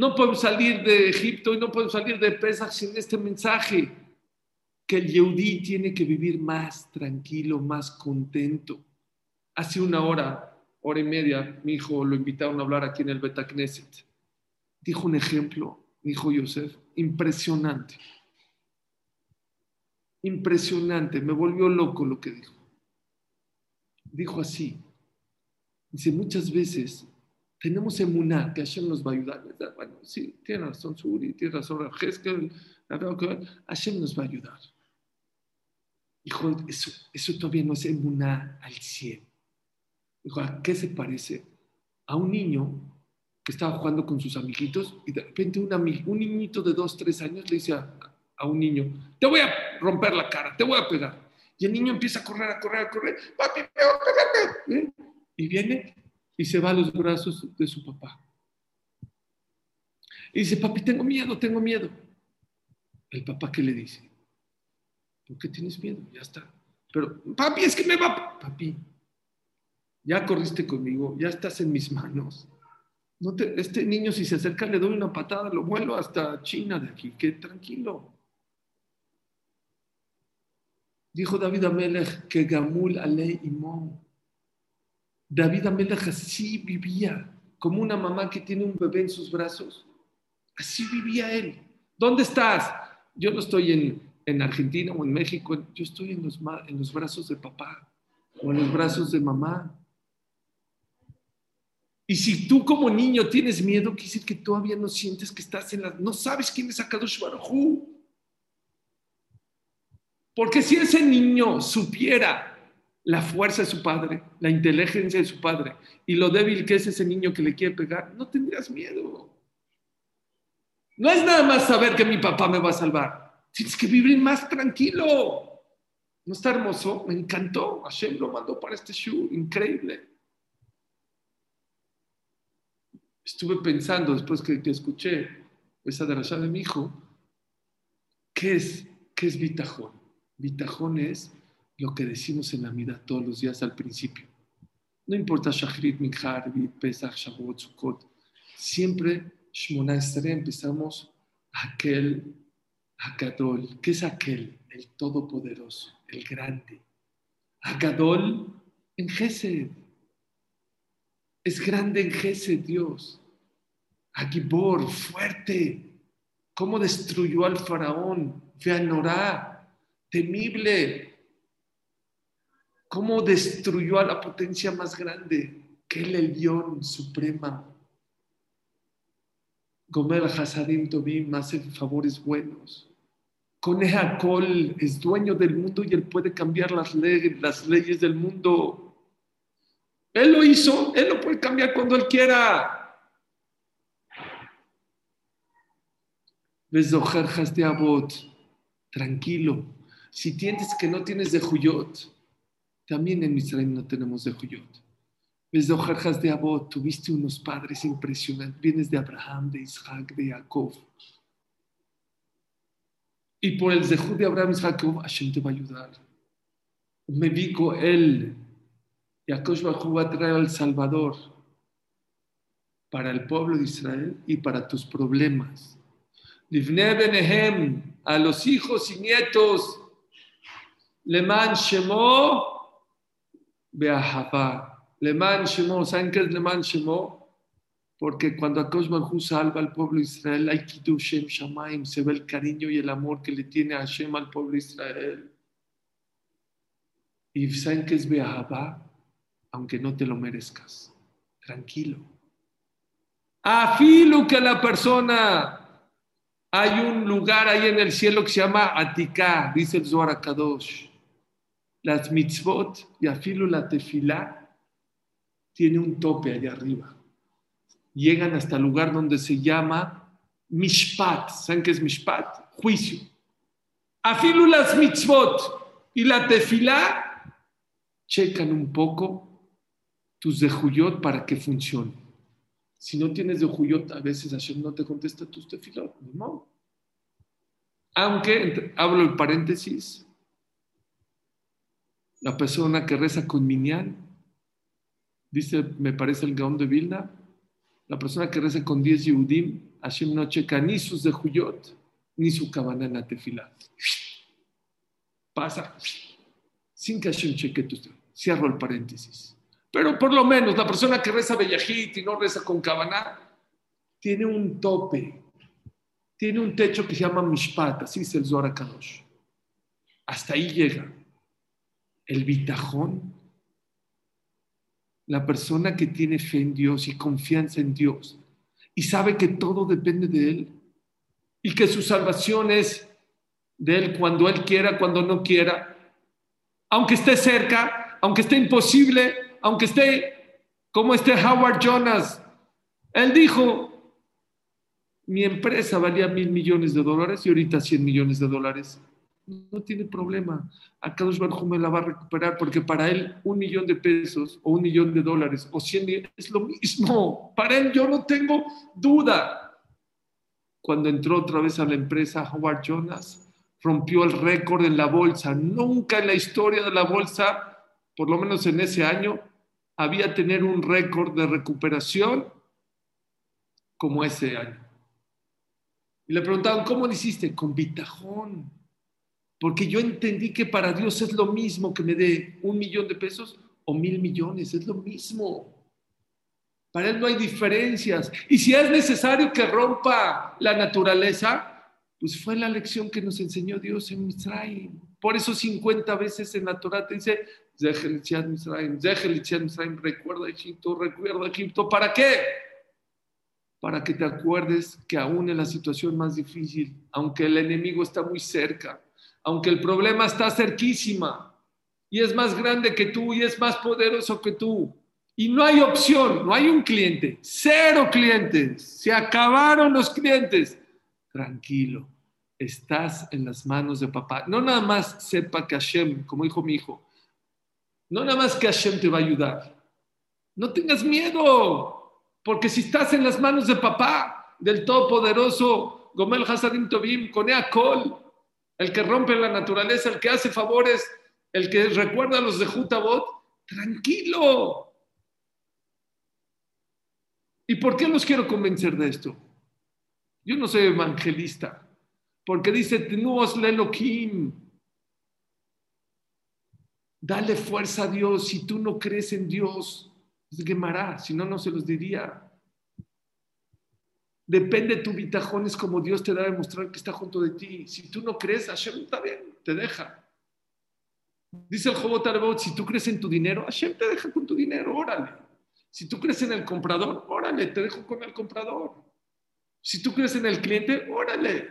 No podemos salir de Egipto y no podemos salir de Pesach sin este mensaje, que el Yehudí tiene que vivir más tranquilo, más contento. Hace una hora, hora y media, mi hijo lo invitaron a hablar aquí en el Betacneset. Dijo un ejemplo, mi hijo Yosef, impresionante. Impresionante, me volvió loco lo que dijo. Dijo así, dice, muchas veces tenemos emuná que Hashem nos va a ayudar. Bueno, sí, tiene razón Suri, tiene razón Heskel, Hashem nos va a ayudar. Dijo, eso, eso todavía no es emuná al 100. Dijo, ¿a qué se parece? A un niño que estaba jugando con sus amiguitos y de repente un, un niñito de dos, tres años le dice a, a un niño, te voy a romper la cara, te voy a pegar. Y el niño empieza a correr, a correr, a correr, papi, ¿Eh? Y viene y se va a los brazos de su papá. Y dice, papi, tengo miedo, tengo miedo. El papá, ¿qué le dice? ¿Por qué tienes miedo? Ya está. Pero, papi, es que me va. Papi, ya corriste conmigo, ya estás en mis manos. No te, este niño, si se acerca, le doy una patada, lo vuelo hasta China de aquí. Que tranquilo. Dijo David Amelech que Gamul Ale Imón. David Amelech así vivía, como una mamá que tiene un bebé en sus brazos. Así vivía él. ¿Dónde estás? Yo no estoy en, en Argentina o en México, yo estoy en los, en los brazos de papá o en los brazos de mamá. Y si tú como niño tienes miedo, quiere decir que todavía no sientes que estás en la... No sabes quién es Akadosh Baruj porque si ese niño supiera la fuerza de su padre, la inteligencia de su padre y lo débil que es ese niño que le quiere pegar, no tendrías miedo. No es nada más saber que mi papá me va a salvar. Tienes que vivir más tranquilo. ¿No está hermoso? Me encantó. Hashem lo mandó para este show. Increíble. Estuve pensando después que, escuché esa derrachada de mi hijo, ¿qué es, qué es bitajón? Bitajón es lo que decimos en la vida todos los días al principio. No importa Shachrit, Mikhar, Pesach, Shavuot, Sukkot. Siempre, Shmona empezamos aquel Akadol. ¿Qué es aquel? El Todopoderoso, el Grande. Akadol en Gesed. Es grande en Gesed, Dios. Agibor, fuerte. ¿Cómo destruyó al faraón? Feanorá, temible. ¿Cómo destruyó a la potencia más grande? Que el león suprema. Gomer Hasadim Tobim hace favores buenos. Conejacol es dueño del mundo y él puede cambiar las leyes del mundo. Él lo hizo, él lo puede cambiar cuando él quiera. Tranquilo, si tienes que no tienes de Juyot, también en Israel no tenemos de Juyot. Ves de hojarjas de Abot, tuviste unos padres impresionantes, vienes de Abraham, de Isaac, de Jacob. Y por el Zehud de Abraham y Jacob, Hashem te va a ayudar. Me dijo él, Jacob va a traer al Salvador para el pueblo de Israel y para tus problemas. Livne Benehem, a los hijos y nietos Leman Shemo Beahaba. Leman Shemo, ¿saben qué es Leman Shemo? Porque cuando Akosh Hu salva al pueblo Israel, hay Shem Shamaim, se ve el cariño y el amor que le tiene a Hashem al pueblo Israel. Y ¿saben qué es Beahaba? Aunque no te lo merezcas. Tranquilo. Afilo que la persona, hay un lugar ahí en el cielo que se llama Atika, dice el Zohar Kadosh. Las mitzvot y afilo la tefilá tiene un tope allá arriba. Llegan hasta el lugar donde se llama Mishpat. ¿Saben qué es Mishpat? Juicio. Afilo las mitzvot y la tefilá checan un poco tus dejuyot para que funcione. Si no tienes dejuyot, a veces Hashem no te contesta tus tefilot. No. Aunque, hablo el paréntesis, la persona que reza con Minyan, dice, me parece el Gaón de Vilna, la persona que reza con 10 Yehudim, Hashem no checa ni sus de Juyot, ni su cabana en la tefila. Pasa, sin que Hashem cheque tu Cierro el paréntesis. Pero por lo menos la persona que reza Bellajit y no reza con cabana, tiene un tope, tiene un techo que se llama Mishpat, así es el Zohar Kadosh. Hasta ahí llega el bitajón, la persona que tiene fe en Dios y confianza en Dios y sabe que todo depende de Él y que su salvación es de Él cuando Él quiera, cuando no quiera, aunque esté cerca, aunque esté imposible, aunque esté como este Howard Jonas. Él dijo, mi empresa valía mil millones de dólares y ahorita cien millones de dólares no tiene problema. A Kadosh Baruj me la va a recuperar porque para él un millón de pesos o un millón de dólares o cien es lo mismo. Para él yo no tengo duda. Cuando entró otra vez a la empresa Howard Jonas, rompió el récord en la bolsa. Nunca en la historia de la bolsa, por lo menos en ese año, había tener un récord de recuperación como ese año. Y le preguntaban, ¿cómo lo hiciste? Con bitajón porque yo entendí que para Dios es lo mismo que me dé un millón de pesos o mil millones, es lo mismo. Para Él no hay diferencias. Y si es necesario que rompa la naturaleza, pues fue la lección que nos enseñó Dios en Misraim. Por eso 50 veces en la Torah te dice, Misraim, Misraim, recuerda Egipto, recuerda Egipto. ¿Para qué? Para que te acuerdes que aún en la situación más difícil, aunque el enemigo está muy cerca, aunque el problema está cerquísima y es más grande que tú y es más poderoso que tú. Y no hay opción, no hay un cliente, cero clientes, se acabaron los clientes. Tranquilo, estás en las manos de papá. No nada más sepa que Hashem, como dijo mi hijo, no nada más que Hashem te va a ayudar. No tengas miedo, porque si estás en las manos de papá, del Todopoderoso, Gomel Hasadim Tobim, Conea Kol, el que rompe la naturaleza, el que hace favores, el que recuerda a los de Jutabot, tranquilo. ¿Y por qué los quiero convencer de esto? Yo no soy evangelista, porque dice Tenuos Lelokim. Dale fuerza a Dios. Si tú no crees en Dios, es quemará, si no, no se los diría. Depende de tu bitajón, es como Dios te da a demostrar que está junto de ti. Si tú no crees, Hashem está bien, te deja. Dice el Jobot Arbot, si tú crees en tu dinero, Hashem te deja con tu dinero, órale. Si tú crees en el comprador, órale, te dejo con el comprador. Si tú crees en el cliente, órale.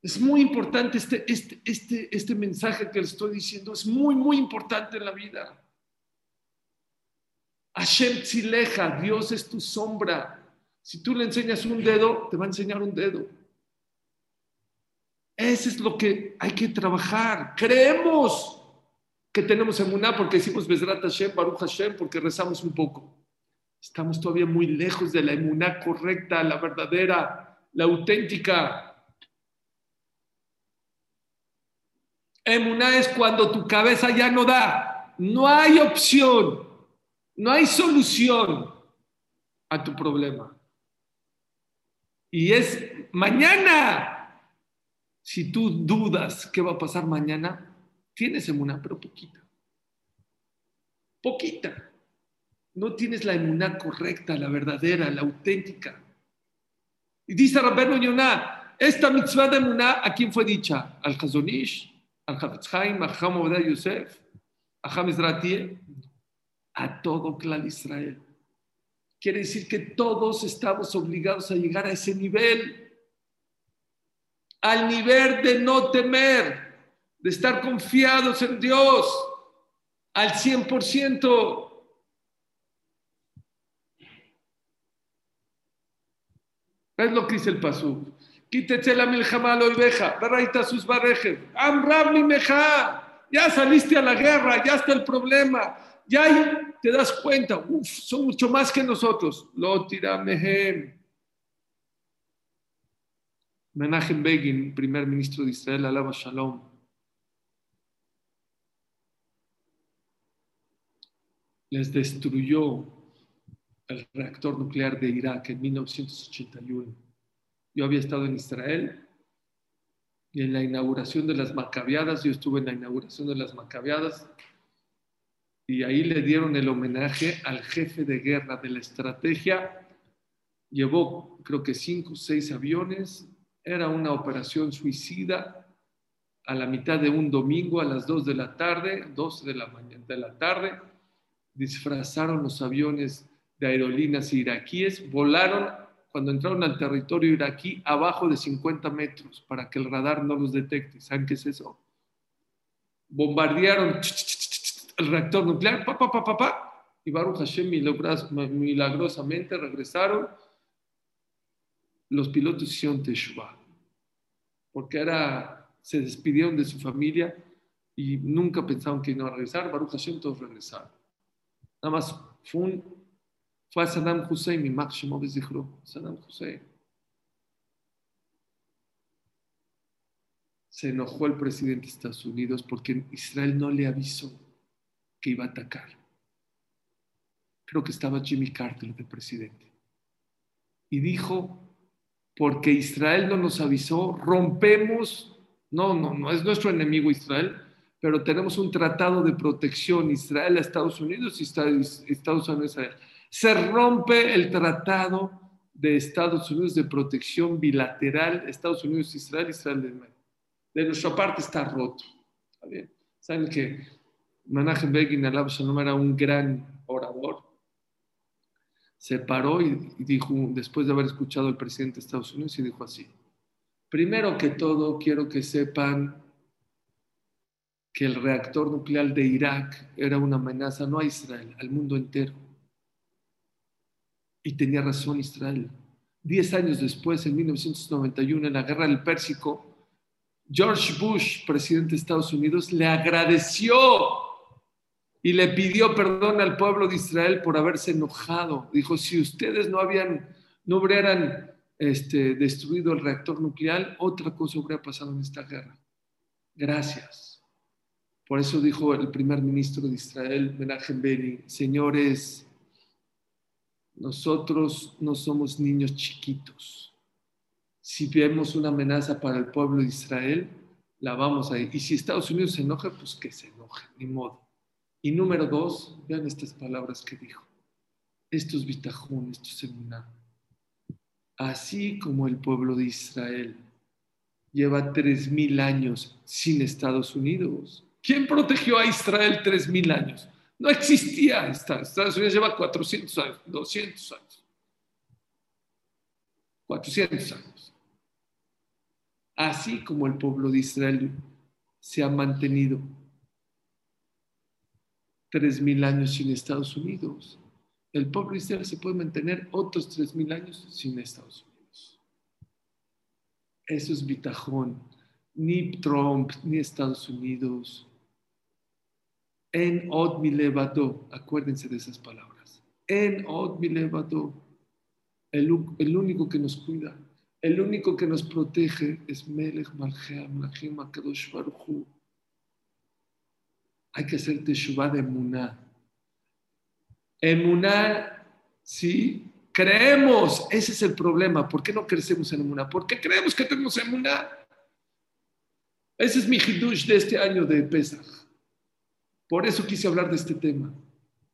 Es muy importante este, este, este, este mensaje que le estoy diciendo, es muy, muy importante en la vida. Hashem Tzileja, Dios es tu sombra. Si tú le enseñas un dedo, te va a enseñar un dedo. Eso es lo que hay que trabajar. Creemos que tenemos emuná porque decimos Besrat Hashem, Baruch Hashem, porque rezamos un poco. Estamos todavía muy lejos de la emuná correcta, la verdadera, la auténtica. Emuná es cuando tu cabeza ya no da. No hay opción, no hay solución a tu problema. Y es mañana. Si tú dudas qué va a pasar mañana, tienes emuná, pero poquita. Poquita. No tienes la emuná correcta, la verdadera, la auténtica. Y dice Rabbeinu Yonah, esta mitzvah de emuná, ¿a quién fue dicha? ¿Al Chazonish? ¿Al Hafetz Haim? ¿A Ham Yosef? ¿A Ham A todo clan Israel. Quiere decir que todos estamos obligados a llegar a ese nivel, al nivel de no temer, de estar confiados en Dios al 100%. Es lo que dice el pasú. Quítete la miljama lo oveja, barraita sus barrejes. Amrab meja. Ya saliste a la guerra, ya está el problema. Ya te das cuenta, uf, son mucho más que nosotros. Lo tira mehem. Menachem Begin, primer ministro de Israel, alaba Shalom. Les destruyó el reactor nuclear de Irak en 1981. Yo había estado en Israel y en la inauguración de las Macabeadas, yo estuve en la inauguración de las Macabeadas y ahí le dieron el homenaje al jefe de guerra de la estrategia. Llevó, creo que cinco o seis aviones, era una operación suicida a la mitad de un domingo a las dos de la tarde, 12 de la mañana de la tarde, disfrazaron los aviones de aerolíneas iraquíes, volaron cuando entraron al territorio iraquí abajo de 50 metros para que el radar no los detecte. ¿Saben qué es eso? Bombardearon el reactor nuclear, pa, pa, pa, pa, y Baruch Hashem milagrosamente regresaron. Los pilotos hicieron Teshuvah, porque era, se despidieron de su familia y nunca pensaron que iban a regresar. Baruch Hashem todos regresaron. Nada más fue, un, fue a Saddam Hussein, mi máximo dijo Saddam Hussein. Se enojó el presidente de Estados Unidos porque Israel no le avisó que iba a atacar. Creo que estaba Jimmy Carter de presidente. Y dijo, porque Israel no nos avisó, rompemos, no, no, no es nuestro enemigo Israel, pero tenemos un tratado de protección Israel a Estados Unidos y Estados Unidos a Israel. Se rompe el tratado de Estados Unidos de protección bilateral, Estados Unidos, Israel, Israel de De nuestra parte está roto. ¿Está bien? Saben que Menachem Begin, Alab Shalom, era un gran orador. Se paró y dijo, después de haber escuchado al presidente de Estados Unidos, y dijo así: Primero que todo, quiero que sepan que el reactor nuclear de Irak era una amenaza no a Israel, al mundo entero. Y tenía razón Israel. Diez años después, en 1991, en la guerra del Pérsico, George Bush, presidente de Estados Unidos, le agradeció y le pidió perdón al pueblo de Israel por haberse enojado. Dijo, si ustedes no habían, no hubieran este, destruido el reactor nuclear, otra cosa hubiera pasado en esta guerra. Gracias. Por eso dijo el primer ministro de Israel, Menachem Beni, señores, nosotros no somos niños chiquitos. Si vemos una amenaza para el pueblo de Israel, la vamos a ir. Y si Estados Unidos se enoja, pues que se enoje, ni modo. Y número dos, vean estas palabras que dijo. Esto es bitajón, esto es emuná. Así como el pueblo de Israel lleva tres mil años sin Estados Unidos, ¿Quién protegió a Israel tres mil años? No existía Estados Unidos lleva 400 años, 200 años. 400 años. Así como el pueblo de Israel se ha mantenido tres mil años sin Estados Unidos, el pueblo Israel se puede mantener otros tres mil años sin Estados Unidos. Eso es bitajón. Ni Trump, ni Estados Unidos, en od milevado, acuérdense de esas palabras. En od milevado, el, el único que nos cuida, el único que nos protege es Melech Malchea Malachim Akadosh. Hay que hacer teshuva de Emuná. Emuná, sí, creemos, ese es el problema. ¿Por qué no crecemos en Emuná? ¿Por qué creemos que tenemos Emuná? Ese es mi hidush de este año de Pesach. Por eso quise hablar de este tema.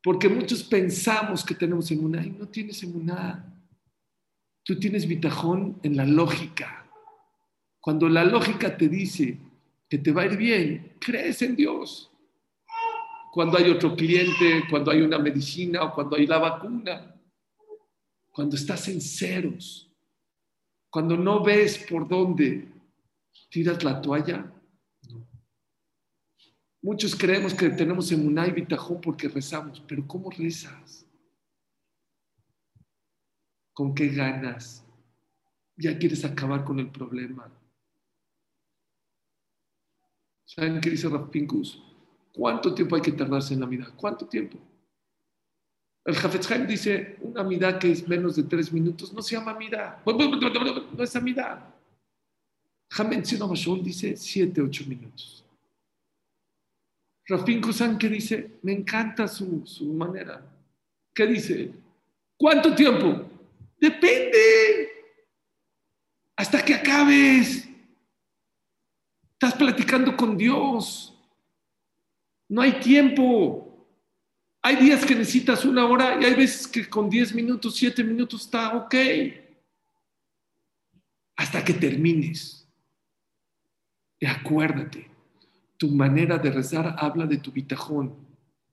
Porque muchos pensamos que tenemos emuná y no tienes emuná. Tú tienes bitajón en la lógica. Cuando la lógica te dice que te va a ir bien, crees en Dios. Cuando hay otro cliente, cuando hay una medicina o cuando hay la vacuna, cuando estás en ceros, cuando no ves por dónde tiras la toalla. Muchos creemos que tenemos emuná y bitajón porque rezamos, pero ¿cómo rezas? ¿Con qué ganas? Ya quieres acabar con el problema. ¿Saben qué dice Raf Pinkus? ¿Cuánto tiempo hay que tardarse en la vida? ¿Cuánto tiempo? El Jafetz dice, una amida que es menos de tres minutos no se llama amida. No es amida. Hamen Mashol dice siete, ocho minutos. Rafin Kusan que dice, me encanta su, su manera. ¿Qué dice? ¿Cuánto tiempo? Depende. Hasta que acabes. Estás platicando con Dios. No hay tiempo. Hay días que necesitas una hora y hay veces que con 10 minutos, 7 minutos está ok. Hasta que termines. Y acuérdate, tu manera de rezar habla de tu bitajón.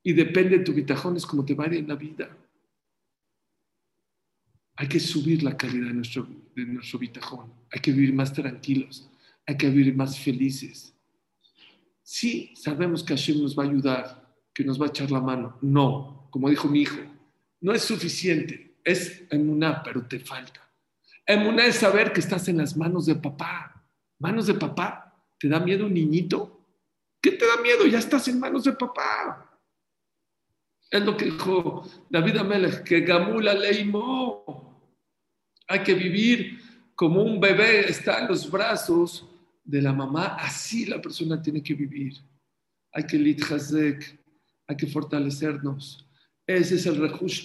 Y depende de tu bitajón, es como te va en la vida. Hay que subir la calidad de nuestro, de nuestro bitajón. Hay que vivir más tranquilos. Hay que vivir más felices. Sí, sabemos que Hashem nos va a ayudar que nos va a echar la mano. No, como dijo mi hijo, no es suficiente. Es emuná, pero te falta. Emuná es saber que estás en las manos de papá. Manos de papá. ¿Te da miedo un niñito? ¿Qué te da miedo? Ya estás en manos de papá. Es lo que dijo David Amelech, que Gamula leimó. Hay que vivir como un bebé está en los brazos de la mamá. Así la persona tiene que vivir. Hay que litjazek, hay que fortalecernos. Ese es el Rehush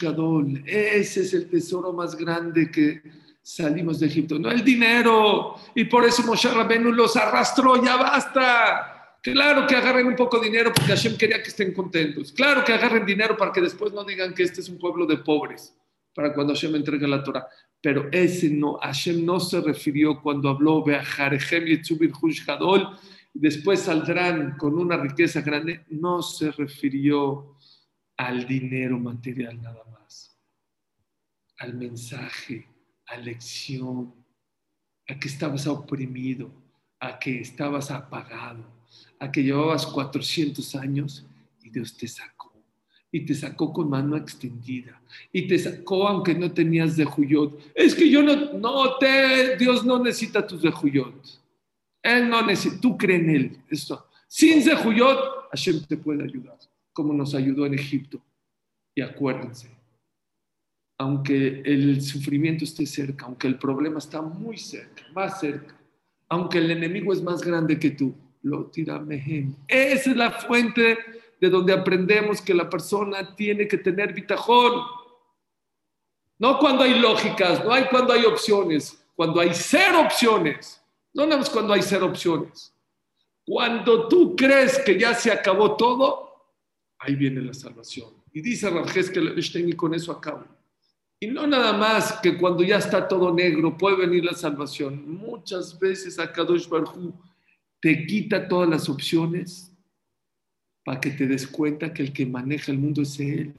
ese es el tesoro más grande que salimos de Egipto, no el dinero. Y por eso Moshe Rabenu los arrastró, ya basta. Claro que agarren un poco de dinero porque Hashem quería que estén contentos. Claro que agarren dinero para que después no digan que este es un pueblo de pobres, para cuando Hashem entregue la Torah. Pero ese no, Hashem no se refirió cuando habló después saldrán con una riqueza grande, no se refirió al dinero material nada más, al mensaje, a lección, a que estabas oprimido, a que estabas apagado, a que llevabas 400 años y Dios te sacó. Y te sacó con mano extendida. Y te sacó aunque no tenías de Juyot. Es que yo no, no te, Dios no necesita tus de Juyot. Él no necesita, tú crees en Él. Esto. Sin Zehuyot, Hashem te puede ayudar, como nos ayudó en Egipto. Y acuérdense, aunque el sufrimiento esté cerca, aunque el problema está muy cerca, más cerca, aunque el enemigo es más grande que tú, lo tira mehem. Esa es la fuente de donde aprendemos que la persona tiene que tener bitajón. No cuando hay lógicas, no hay cuando hay opciones, cuando hay cero opciones. No nada más cuando hay cero opciones. Cuando tú crees que ya se acabó todo, ahí viene la salvación. Y dice Rajes que y con eso acabo. Y no nada más que cuando ya está todo negro puede venir la salvación. Muchas veces Akadosh Barhu te quita todas las opciones para que te des cuenta que el que maneja el mundo es Él.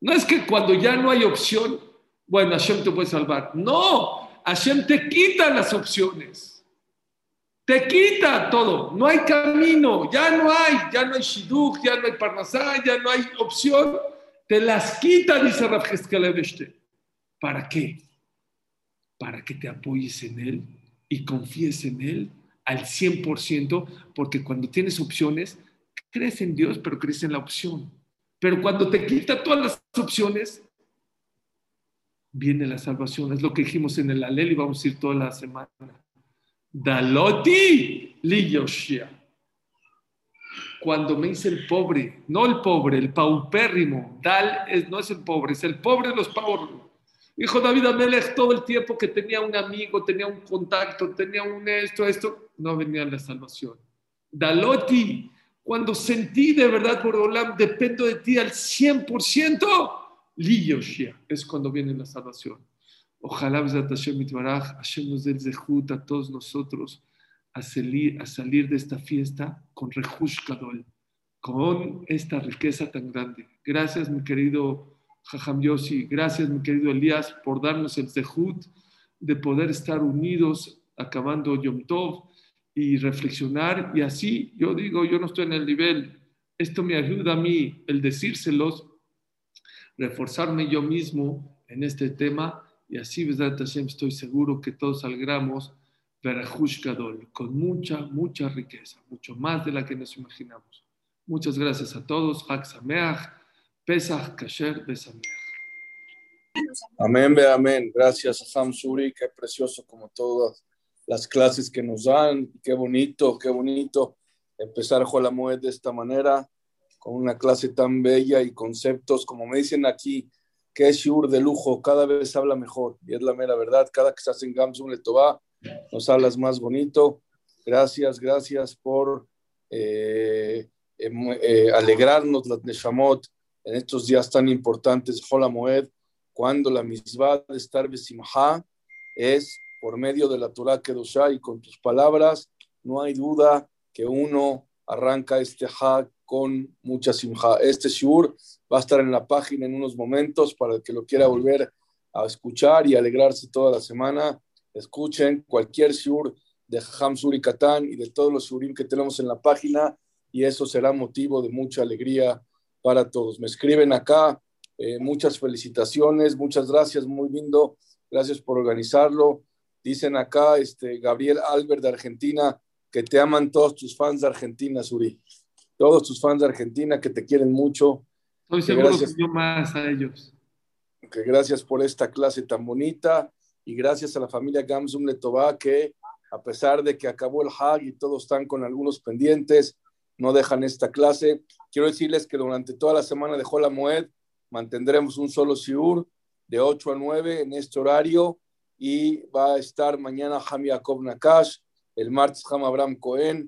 No es que cuando ya no hay opción, bueno, Hashem te puede salvar. No, Hashem te quita las opciones. Te quita todo. No hay camino. Ya no hay. Ya no hay shidduch, ya no hay parnasá, ya no hay opción. Te las quita, dice Rav ¿Para qué? Para que te apoyes en Él y confíes en Él al 100%, porque cuando tienes opciones, crees en Dios, pero crees en la opción. Pero cuando te quita todas las opciones, viene la salvación. Es lo que dijimos en el Alel y vamos a ir toda la semana. Daloti li Cuando me dice el pobre, no el pobre, el paupérrimo, Dal es, no es el pobre, es el pobre de los pobres. Dijo David Amelech todo el tiempo que tenía un amigo, tenía un contacto, tenía un esto, esto, no venía la salvación. Daloti, cuando sentí de verdad, por Olam, dependo de ti al 100%, Yoshia, es cuando viene la salvación. Ojalá Hashem nos dé el a todos nosotros a salir, a salir de esta fiesta con Rehush Kadol, con esta riqueza tan grande. Gracias, mi querido Jajam Yossi, gracias mi querido Elías por darnos el zehut de poder estar unidos acabando Yom Tov y reflexionar. Y así yo digo, yo no estoy en el nivel, esto me ayuda a mí, el decírselos, reforzarme yo mismo en este tema y así, Hashem, estoy seguro que todos salgamos con mucha, mucha riqueza, mucho más de la que nos imaginamos. Muchas gracias a todos. Pesach Kasher. Amén, amén. Gracias a Sam Suri, qué precioso como todas las clases que nos dan. Qué bonito, qué bonito empezar Moed de esta manera, con una clase tan bella y conceptos, como me dicen aquí, que es Shur de lujo, cada vez habla mejor, y es la mera verdad, cada que estás en Gamsum Letová, nos hablas más bonito. Gracias, gracias por eh, em, eh, alegrarnos las Neshamot en estos días tan importantes de Moed, cuando la misma de estar besimha es por medio de la Torah Kedoshá y con tus palabras, no hay duda que uno arranca este ha con mucha simja. Este shur va a estar en la página en unos momentos para el que lo quiera volver a escuchar y alegrarse toda la semana. Escuchen cualquier shur de Ham Sur y Katán y de todos los shurim que tenemos en la página y eso será motivo de mucha alegría para todos. Me escriben acá, eh, muchas felicitaciones, muchas gracias, muy lindo, gracias por organizarlo. Dicen acá, este, Gabriel Albert de Argentina, que te aman todos tus fans de Argentina, Suri. Todos tus fans de Argentina que te quieren mucho. Estoy seguro gracias, que yo más a ellos. Que gracias por esta clase tan bonita y gracias a la familia Gamsum Letová que a pesar de que acabó el Hag y todos están con algunos pendientes, no dejan esta clase. Quiero decirles que durante toda la semana de Jola Moed mantendremos un solo Siur de 8 a 9 en este horario y va a estar mañana Ham Yaakov Nakash, el martes Ham Abraham Cohen,